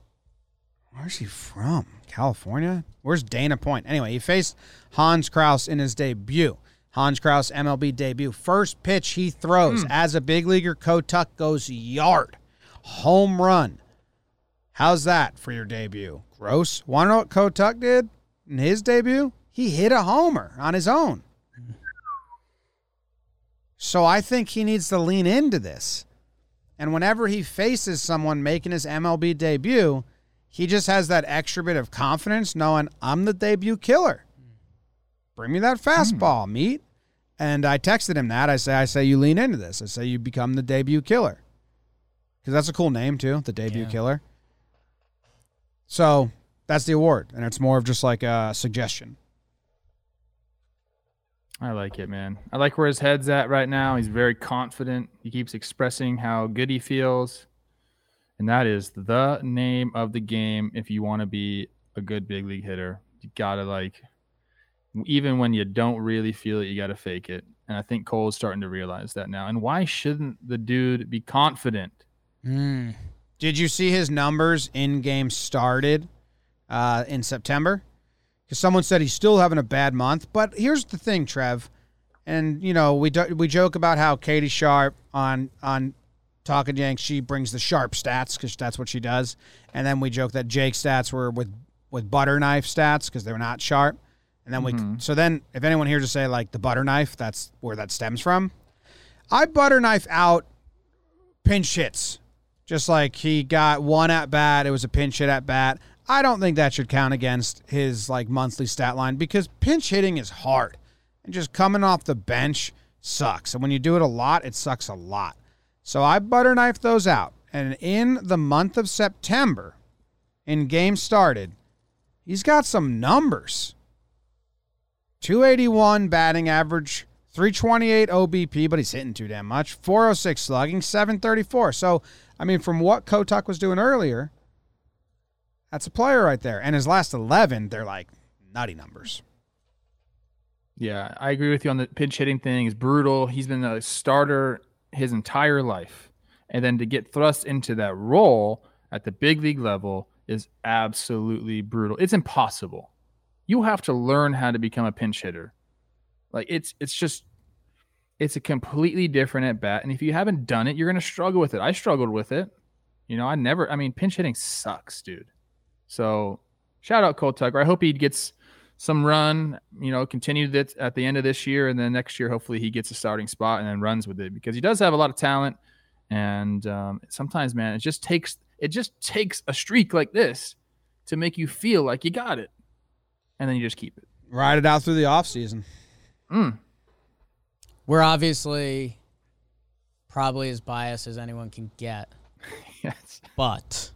Where's he from? California? Where's Dana Point? Anyway, he faced Hans Crouse in his debut. Hans Crouse MLB debut. First pitch he throws hmm. as a big leaguer, Kotuck goes yard. Home run. How's that for your debut? Gross. Want to know what Kotuck did in his debut? He hit a homer on his own. So I think he needs to lean into this. And whenever he faces someone making his MLB debut, he just has that extra bit of confidence knowing I'm the debut killer. Bring me that fastball, hmm. meat. And I texted him that. I say, I say you lean into this. I say you become the debut killer. Because that's a cool name too, the debut Yeah. killer. So that's the award. And it's more of just like a suggestion. I like it, man. I like where his head's at right now. He's very confident. He keeps expressing how good he feels. And that is the name of the game if you want to be a good big league hitter. You got to like even when you don't really feel it, you got to fake it. And I think Cole's starting to realize that now. And why shouldn't the dude be confident? Mm. Did you see his numbers in game started uh, in September? Because someone said he's still having a bad month. But here's the thing, Trev, and you know we do, we joke about how Katie Sharp on on Talking Yanks she brings the sharp stats because that's what she does, and then we joke that Jake stats were with with butter knife stats because they were not sharp. And then we so then if anyone here to say like the butter knife, that's where that stems from. I butter knife out pinch hits. Just like he got one at bat, it was a pinch hit at bat. I don't think that should count against his like monthly stat line because pinch hitting is hard. And just coming off the bench sucks. And when you do it a lot, it sucks a lot. So I butter knife those out. And in the month of September, in game started, he's got some numbers. 281 batting average, 328 OBP, but he's hitting too damn much. 406 slugging, 734. So, I mean, from what Kotak was doing earlier, that's a player right there. And his last 11, they're like nutty numbers. Yeah, I agree with you on the pinch hitting thing. Is brutal. He's been a starter his entire life, and then to get thrust into that role at the big league level is absolutely brutal. It's impossible. You have to learn how to become a pinch hitter. Like it's it's just it's a completely different at bat, and if you haven't done it, you're gonna struggle with it. I struggled with it. You know, I never. I mean, pinch hitting sucks, dude. So shout out Cole Tucker. I hope he gets some run, you know, continue that at the end of this year, and then next year, hopefully, he gets a starting spot and then runs with it because he does have a lot of talent. And um, sometimes, man, it just takes it just takes a streak like this to make you feel like you got it, and then you just keep it. Ride it out through the offseason. Mm. We're obviously probably as biased as anyone can get. (laughs) Yes. But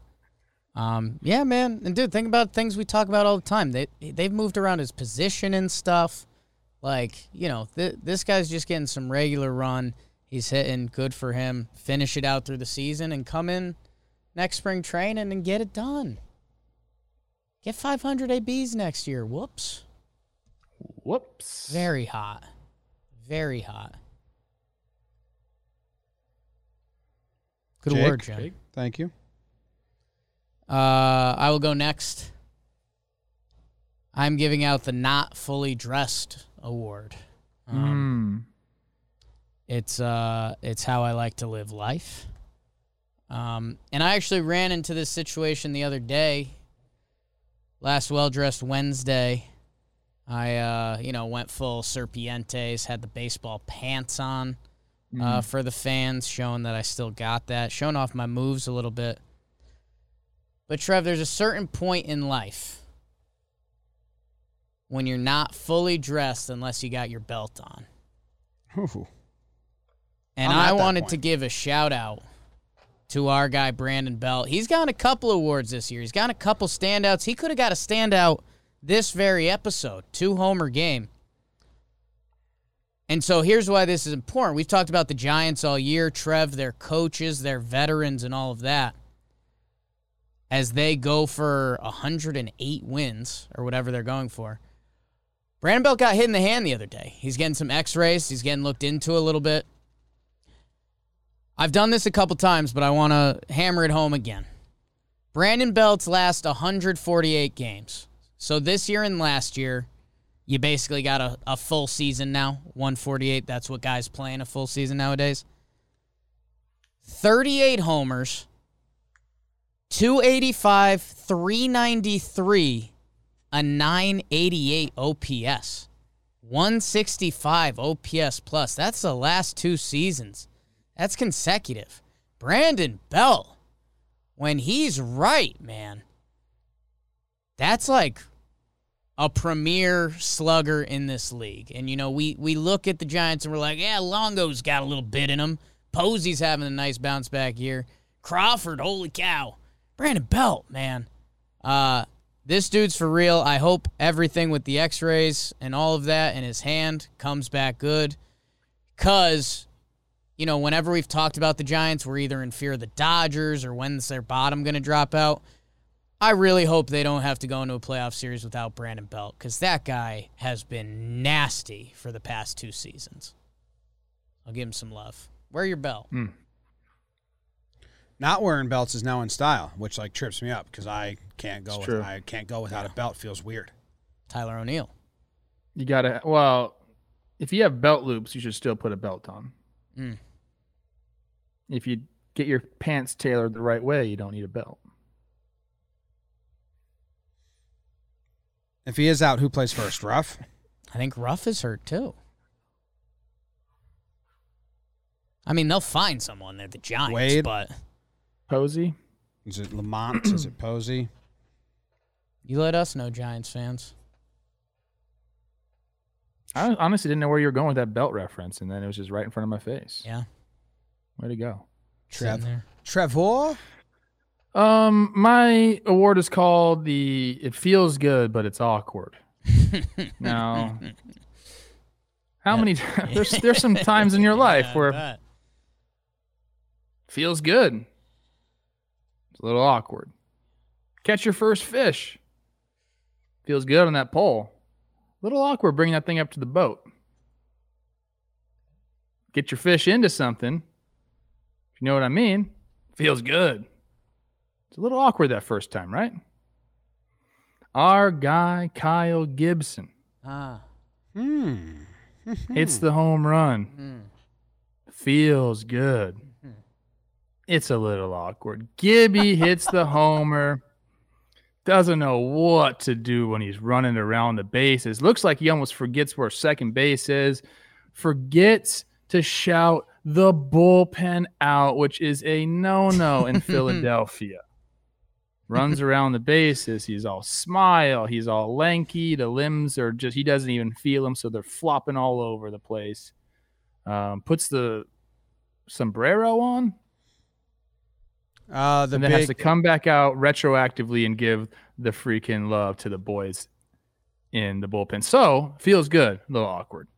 um, yeah, man. And dude, think about things we talk about all the time. They they've moved around his position and stuff. Like, you know, th- this guy's just getting some regular run. He's hitting good for him. Finish it out through the season and come in next spring training and get it done. Get 500 ABs next year. Whoops. Whoops. Very hot. Very hot. Good Jake? word, Jen. Thank you. Uh, I will go next. I'm giving out the not fully dressed award. Um, Mm. It's uh, it's how I like to live life. Um, and I actually ran into this situation the other day. Last well dressed Wednesday, I uh, you know went full serpientes, had the baseball pants on uh, for the fans, showing that I still got that, showing off my moves a little bit. But Trev, there's a certain point in life when you're not fully dressed unless you got your belt on. Ooh. And I wanted point. to give a shout out to our guy Brandon Belt. He's gotten a couple awards this year. He's gotten a couple standouts. He could have got a standout this very episode, two homer game. And so here's why this is important. We've talked about the Giants all year, Trev, their coaches, their veterans, and all of that. As they go for 108 wins or whatever they're going for. Brandon Belt got hit in the hand the other day. He's getting some x rays, he's getting looked into a little bit. I've done this a couple times, but I want to hammer it home again. Brandon Belt's last 148 games. So this year and last year, you basically got a, a full season now. 148. That's what guys play in a full season nowadays. 38 homers, 285, 393, a 988 OPS, 165 OPS plus. That's the last two seasons. That's consecutive. Brandon Belt, when he's right, man, that's like a premier slugger in this league. And you know, we we look at the Giants and we're like, yeah, Longo's got a little bit in him. Posey's having a nice bounce back year. Crawford, holy cow. Brandon Belt, man. Uh this dude's for real. I hope everything with the x-rays and all of that in his hand comes back good. Cause, you know, whenever we've talked about the Giants, we're either in fear of the Dodgers or when's their bottom gonna drop out. I really hope they don't have to go into a playoff series without Brandon Belt because that guy has been nasty for the past two seasons. I'll give him some love. Wear your belt. Not wearing belts is now in style, which like trips me up because I can't go. With. I can't go without a belt. Feels weird. Tyler O'Neill. You gotta. Well, if you have belt loops, you should still put a belt on. Mm. If you get your pants tailored the right way, you don't need a belt. If he is out, who plays first? Ruf. I think Ruf is hurt too. I mean, they'll find someone. They're the Giants, Wade? but Posey. Is it LaMonte? is it Posey? you let us know, Giants fans. I honestly didn't know where you were going with that belt reference, and then it was just right in front of my face. Yeah, Way to go. Trev. Trevor. Um, my award is called the "It Feels Good, but It's Awkward." (laughs) now, how many? (laughs) (laughs) there's there's some times in your life Yeah, where it feels good, it's a little awkward. Catch your first fish, feels good on that pole. A little awkward bringing that thing up to the boat. Get your fish into something. If you know what I mean, feels good. It's a little awkward that first time, right? Our guy Kyle Gibson ah, Hmm. hits the home run. mm. Feels good. It's a little awkward. Gibby (laughs) hits the homer. Doesn't know what to do when he's running around the bases. Looks like he almost forgets where second base is. Forgets to shout the bullpen out, which is a no no in (laughs) Philadelphia. Runs around the bases. He's all smile. He's all lanky. The limbs are just, he doesn't even feel them. So they're flopping all over the place. Um, puts the sombrero on Uh, the and then has to come back out retroactively and give the freaking love to the boys in the bullpen. So feels good, a little awkward.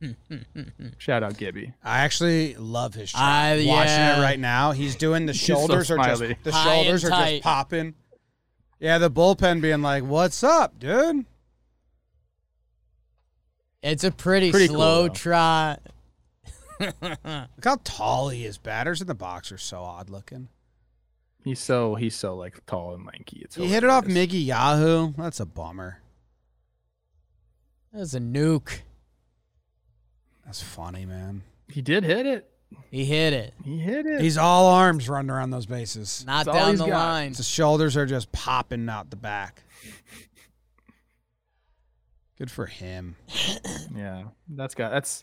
(laughs) Shout out Gibby. I actually love his shot. I- Watching yeah. it right now, he's doing the He's so shoulders are just smiley. the High and shoulders are tight. just popping. Yeah, the bullpen being like, "What's up, dude?" it's a pretty, Pretty cool, slow though. trot. (laughs) Look how tall he is. Batters in the box are so odd looking. He's so he's so like tall and lanky. It's He hit it off hilarious. Miggy Yahoo. That's a bummer. That was a nuke. That's funny, man. He did hit it. He hit it. He hit it. He's all arms running around those bases. Not That's down the got. line. His shoulders are just popping out the back. Good for him. (coughs) yeah, that's got that's.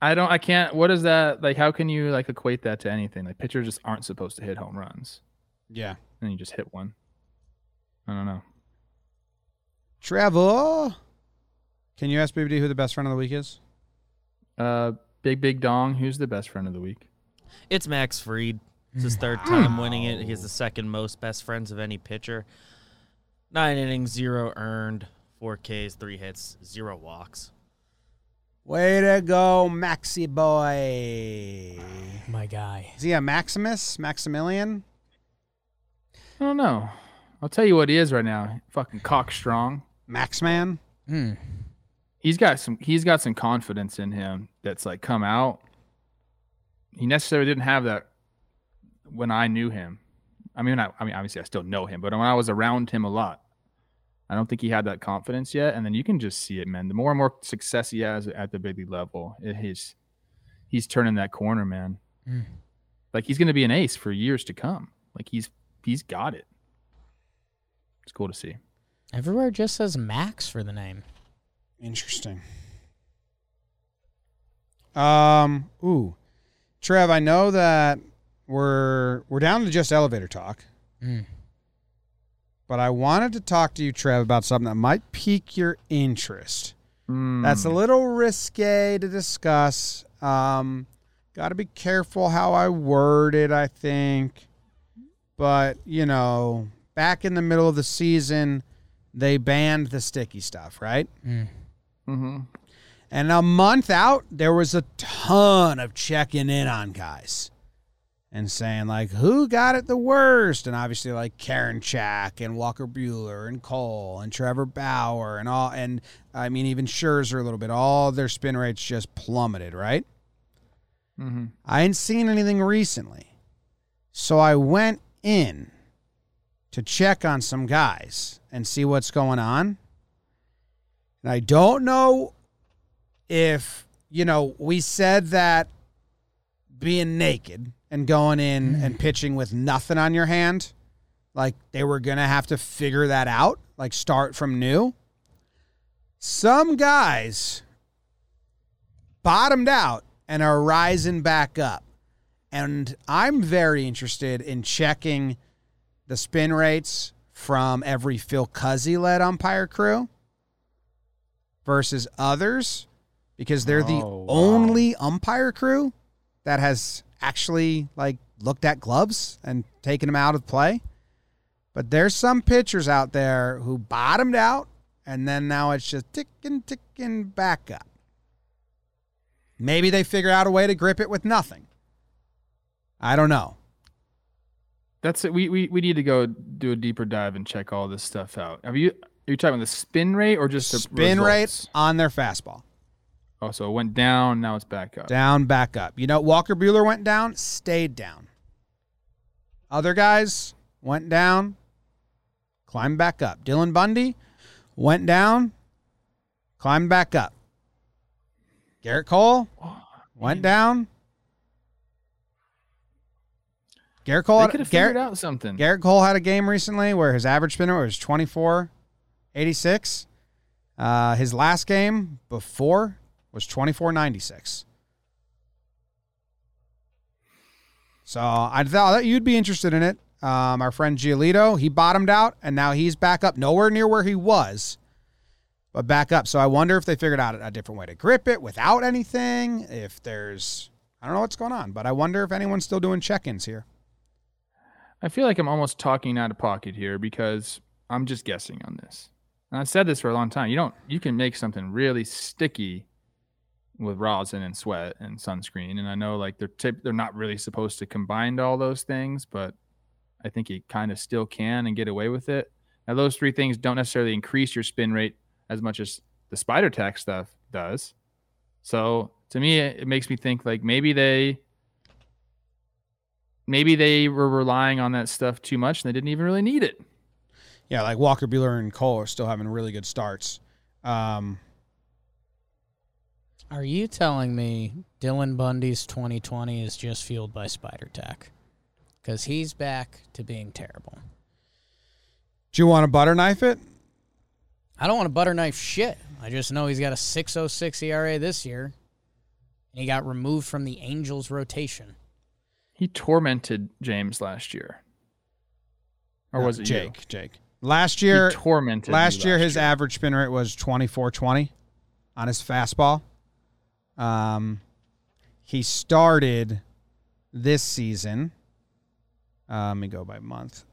I don't. I can't. What is that like? How can you like equate that to anything? Like pitchers just aren't supposed to hit home runs, Yeah. and you just hit one. I don't know. Trevor. Can you ask BBD who the best friend of the week is? Uh, Big Big Dong. Who's the best friend of the week? It's Max Fried. It's his third time winning it. He has the second most best friends of any pitcher. Nine innings, zero earned, four Ks, three hits, zero walks. Way to go, Maxi boy. My guy. Is he a Maximus? Maximilian? I don't know. I'll tell you what he is right now. Fucking cock strong. Maxman? Hmm. He's got some. He's got some confidence in him that's like come out. He necessarily didn't have that when I knew him. I mean, I, I mean, obviously, I still know him, but when I was around him a lot, I don't think he had that confidence yet. And then you can just see it, man. The more and more success he has at the big league level, it, he's he's turning that corner, man. Mm. Like he's going to be an ace for years to come. Like he's he's got it. It's cool to see. Everywhere just says Max for the name. Interesting. Um, ooh. Trev, I know that we're we're down to just elevator talk, Mm. but I wanted to talk to you, Trev, about something that might pique your interest. That's a Mm. little risque to discuss. Um, got to be careful how I word it, I think. But, you know, back in the middle of the season, they banned the sticky stuff, right? Mm. Mm-hmm. And a month out, there was a ton of checking in on guys and saying, like, who got it the worst? And obviously, like, Karen Chack and Walker Buehler and Cole and Trevor Bauer and all. And I mean, even Scherzer a little bit. All their spin rates just plummeted, right? Mm-hmm. I ain't seen anything recently. So I went in to check on some guys and see what's going on. And I don't know if, you know, we said that being naked and going in mm. and pitching with nothing on your hand, like they were going to have to figure that out, like start from new. Some guys bottomed out and are rising back up. And I'm very interested in checking the spin rates from every Phil Cuzzi led umpire crew versus others because they're the Oh, wow. only umpire crew that has actually like looked at gloves and taken them out of play. But there's some pitchers out there who bottomed out and then now it's just ticking, ticking back up. Maybe they figure out a way to grip it with nothing. I don't know. That's it. We, we we need to go do a deeper dive and check all this stuff out. Have you? Are you talking about the spin rate or just the Spin results? rate on their fastball. Oh, so it went down. Now it's back up. Down, back up. You know, Walker Buehler went down, stayed down. Other guys went down, climbed back up. Dylan Bundy went down, climbed back up. Gerrit Cole went down. Gerrit Cole, They had, could have Gerrit, figured out something. Gerrit Cole had a game recently where his average spin rate was 24 86. Uh, his last game before was 24 96. So I thought you'd be interested in it. Um, our friend Giolito, he bottomed out and now he's back up, nowhere near where he was, but back up. So I wonder if they figured out a different way to grip it without anything. If there's, I don't know what's going on, but I wonder if anyone's still doing check ins here. I feel like I'm almost talking out of pocket here because I'm just guessing on this. And I've said this for a long time. You don't. You can make something really sticky with rosin and sweat and sunscreen. And I know like they're tip, they're not really supposed to combine all those things, but I think you kind of still can and get away with it. Now those three things don't necessarily increase your spin rate as much as the spider tack stuff does. So to me, it makes me think like maybe they maybe they were relying on that stuff too much and they didn't even really need it. Yeah, like Walker Buehler and Cole are still having really good starts. Um, Are you telling me Dylan Bundy's 2020 is just fueled by Spider Tack? Because he's back to being terrible. do you want to butter knife it? I don't want to butter knife shit. I just know he's got a 606 ERA this year. And he got removed from the Angels rotation. He tormented James last year. Or No, was it Jake? You? Jake. Last He year, tormented you last year last his average spin rate was twenty four twenty on his fastball. Um, he started this season Uh, let me go by month.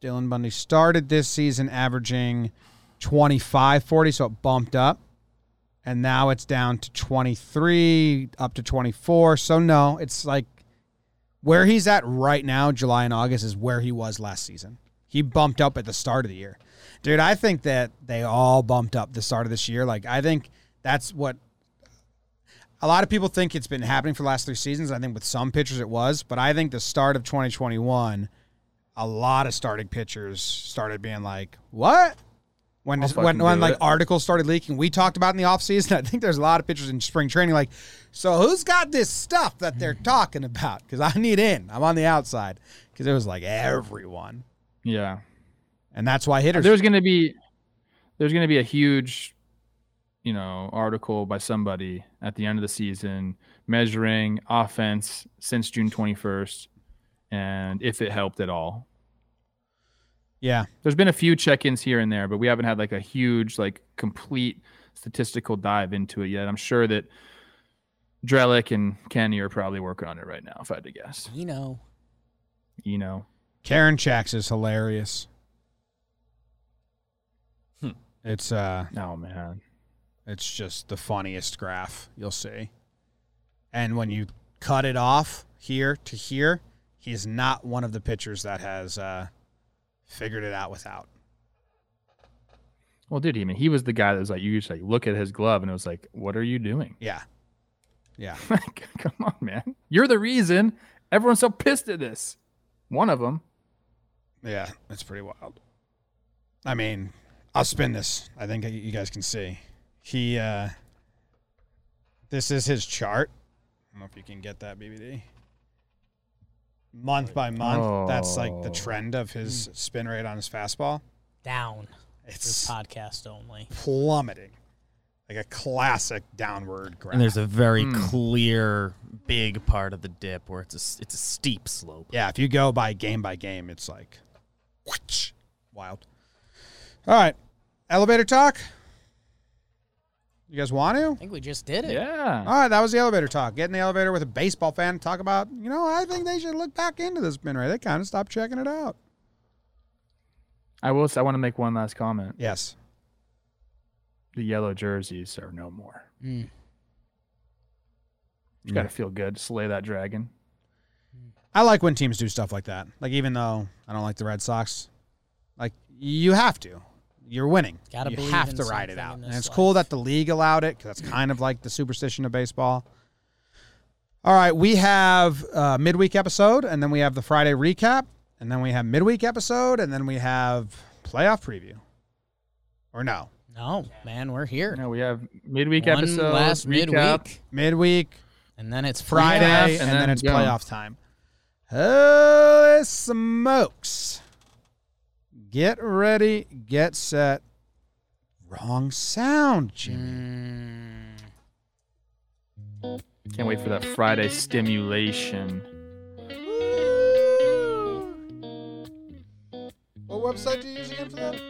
Dylan Bundy started this season averaging 25 40, so it bumped up. And now it's down to 23, up to 24. So, no, it's like where he's at right now, July and August, is where he was last season. He bumped up at the start of the year. Dude, I think that they all bumped up the start of this year. Like, I think that's what a lot of people think it's been happening for the last three seasons. I think with some pitchers it was, but I think the start of 2021, a lot of starting pitchers started being like, "What?" When when, when like it. articles started leaking, we talked about in the offseason. (laughs) I think there's a lot of pitchers in spring training like, "So who's got this stuff that they're talking about?" Because I need in. I'm on the outside because it was like everyone, Yeah. and that's why hitters. There's going to be there's going to be a huge you know article by somebody at the end of the season measuring offense since June 21st and if it helped at all. yeah, There's been a few check-ins here and there, but we haven't had like a huge like complete statistical dive into it yet. I'm sure that Drellich and Kenny are probably working on it right now, if I had to guess. You know. You know. Karen Chax is hilarious. Hmm. It's uh Oh man. It's just the funniest graph you'll see. And when you cut it off here to here, he's not one of the pitchers that has uh, figured it out without. Well, did he? I mean, he was the guy that was like, you just like look at his glove, and it was like, what are you doing? Yeah. Yeah. Like, (laughs) come on, man. You're the reason everyone's so pissed at this. One of them. Yeah. It's pretty wild. I mean, I'll spin this. I think you guys can see. He, uh, this is his chart. I don't know if you can get that, BBD. Month by month, that's like the Oh. trend of his spin rate on his fastball. Down. For It's podcast only. plummeting, like a classic downward graph. And there's a very Hmm. clear, big part of the dip where it's a s- it's a steep slope. yeah, if you go by game by game, it's like whoosh, wild. All right, elevator talk. You guys want to? I think we just did it. Yeah. All right, that was the elevator talk. Get in the elevator with a baseball fan. Talk about, you know, I think they should look back into this spin rate. They kind of stopped checking it out. I will. I want to make one last comment. Yes. The yellow jerseys are no more. Mm. You got to feel good. Slay that dragon. I like when teams do stuff like that. Like even though I don't like the Red Sox, like you have to. You're winning. Gotta you have to ride it out. And this it's cool that the league allowed it because that's kind of like the superstition of baseball. All right, we have uh, midweek episode, and then we have the Friday recap, and then we have midweek episode, and then we have playoff preview. Or no, No, man, we're here. No, we have midweek One episode. last recap. midweek, midweek, and then it's Friday, and, and then, then it's go. playoff time. Holy smokes. Get ready, get set. Wrong sound, Jimmy. Mm, Can't wait for that Friday stimulation. What website do you use again for that?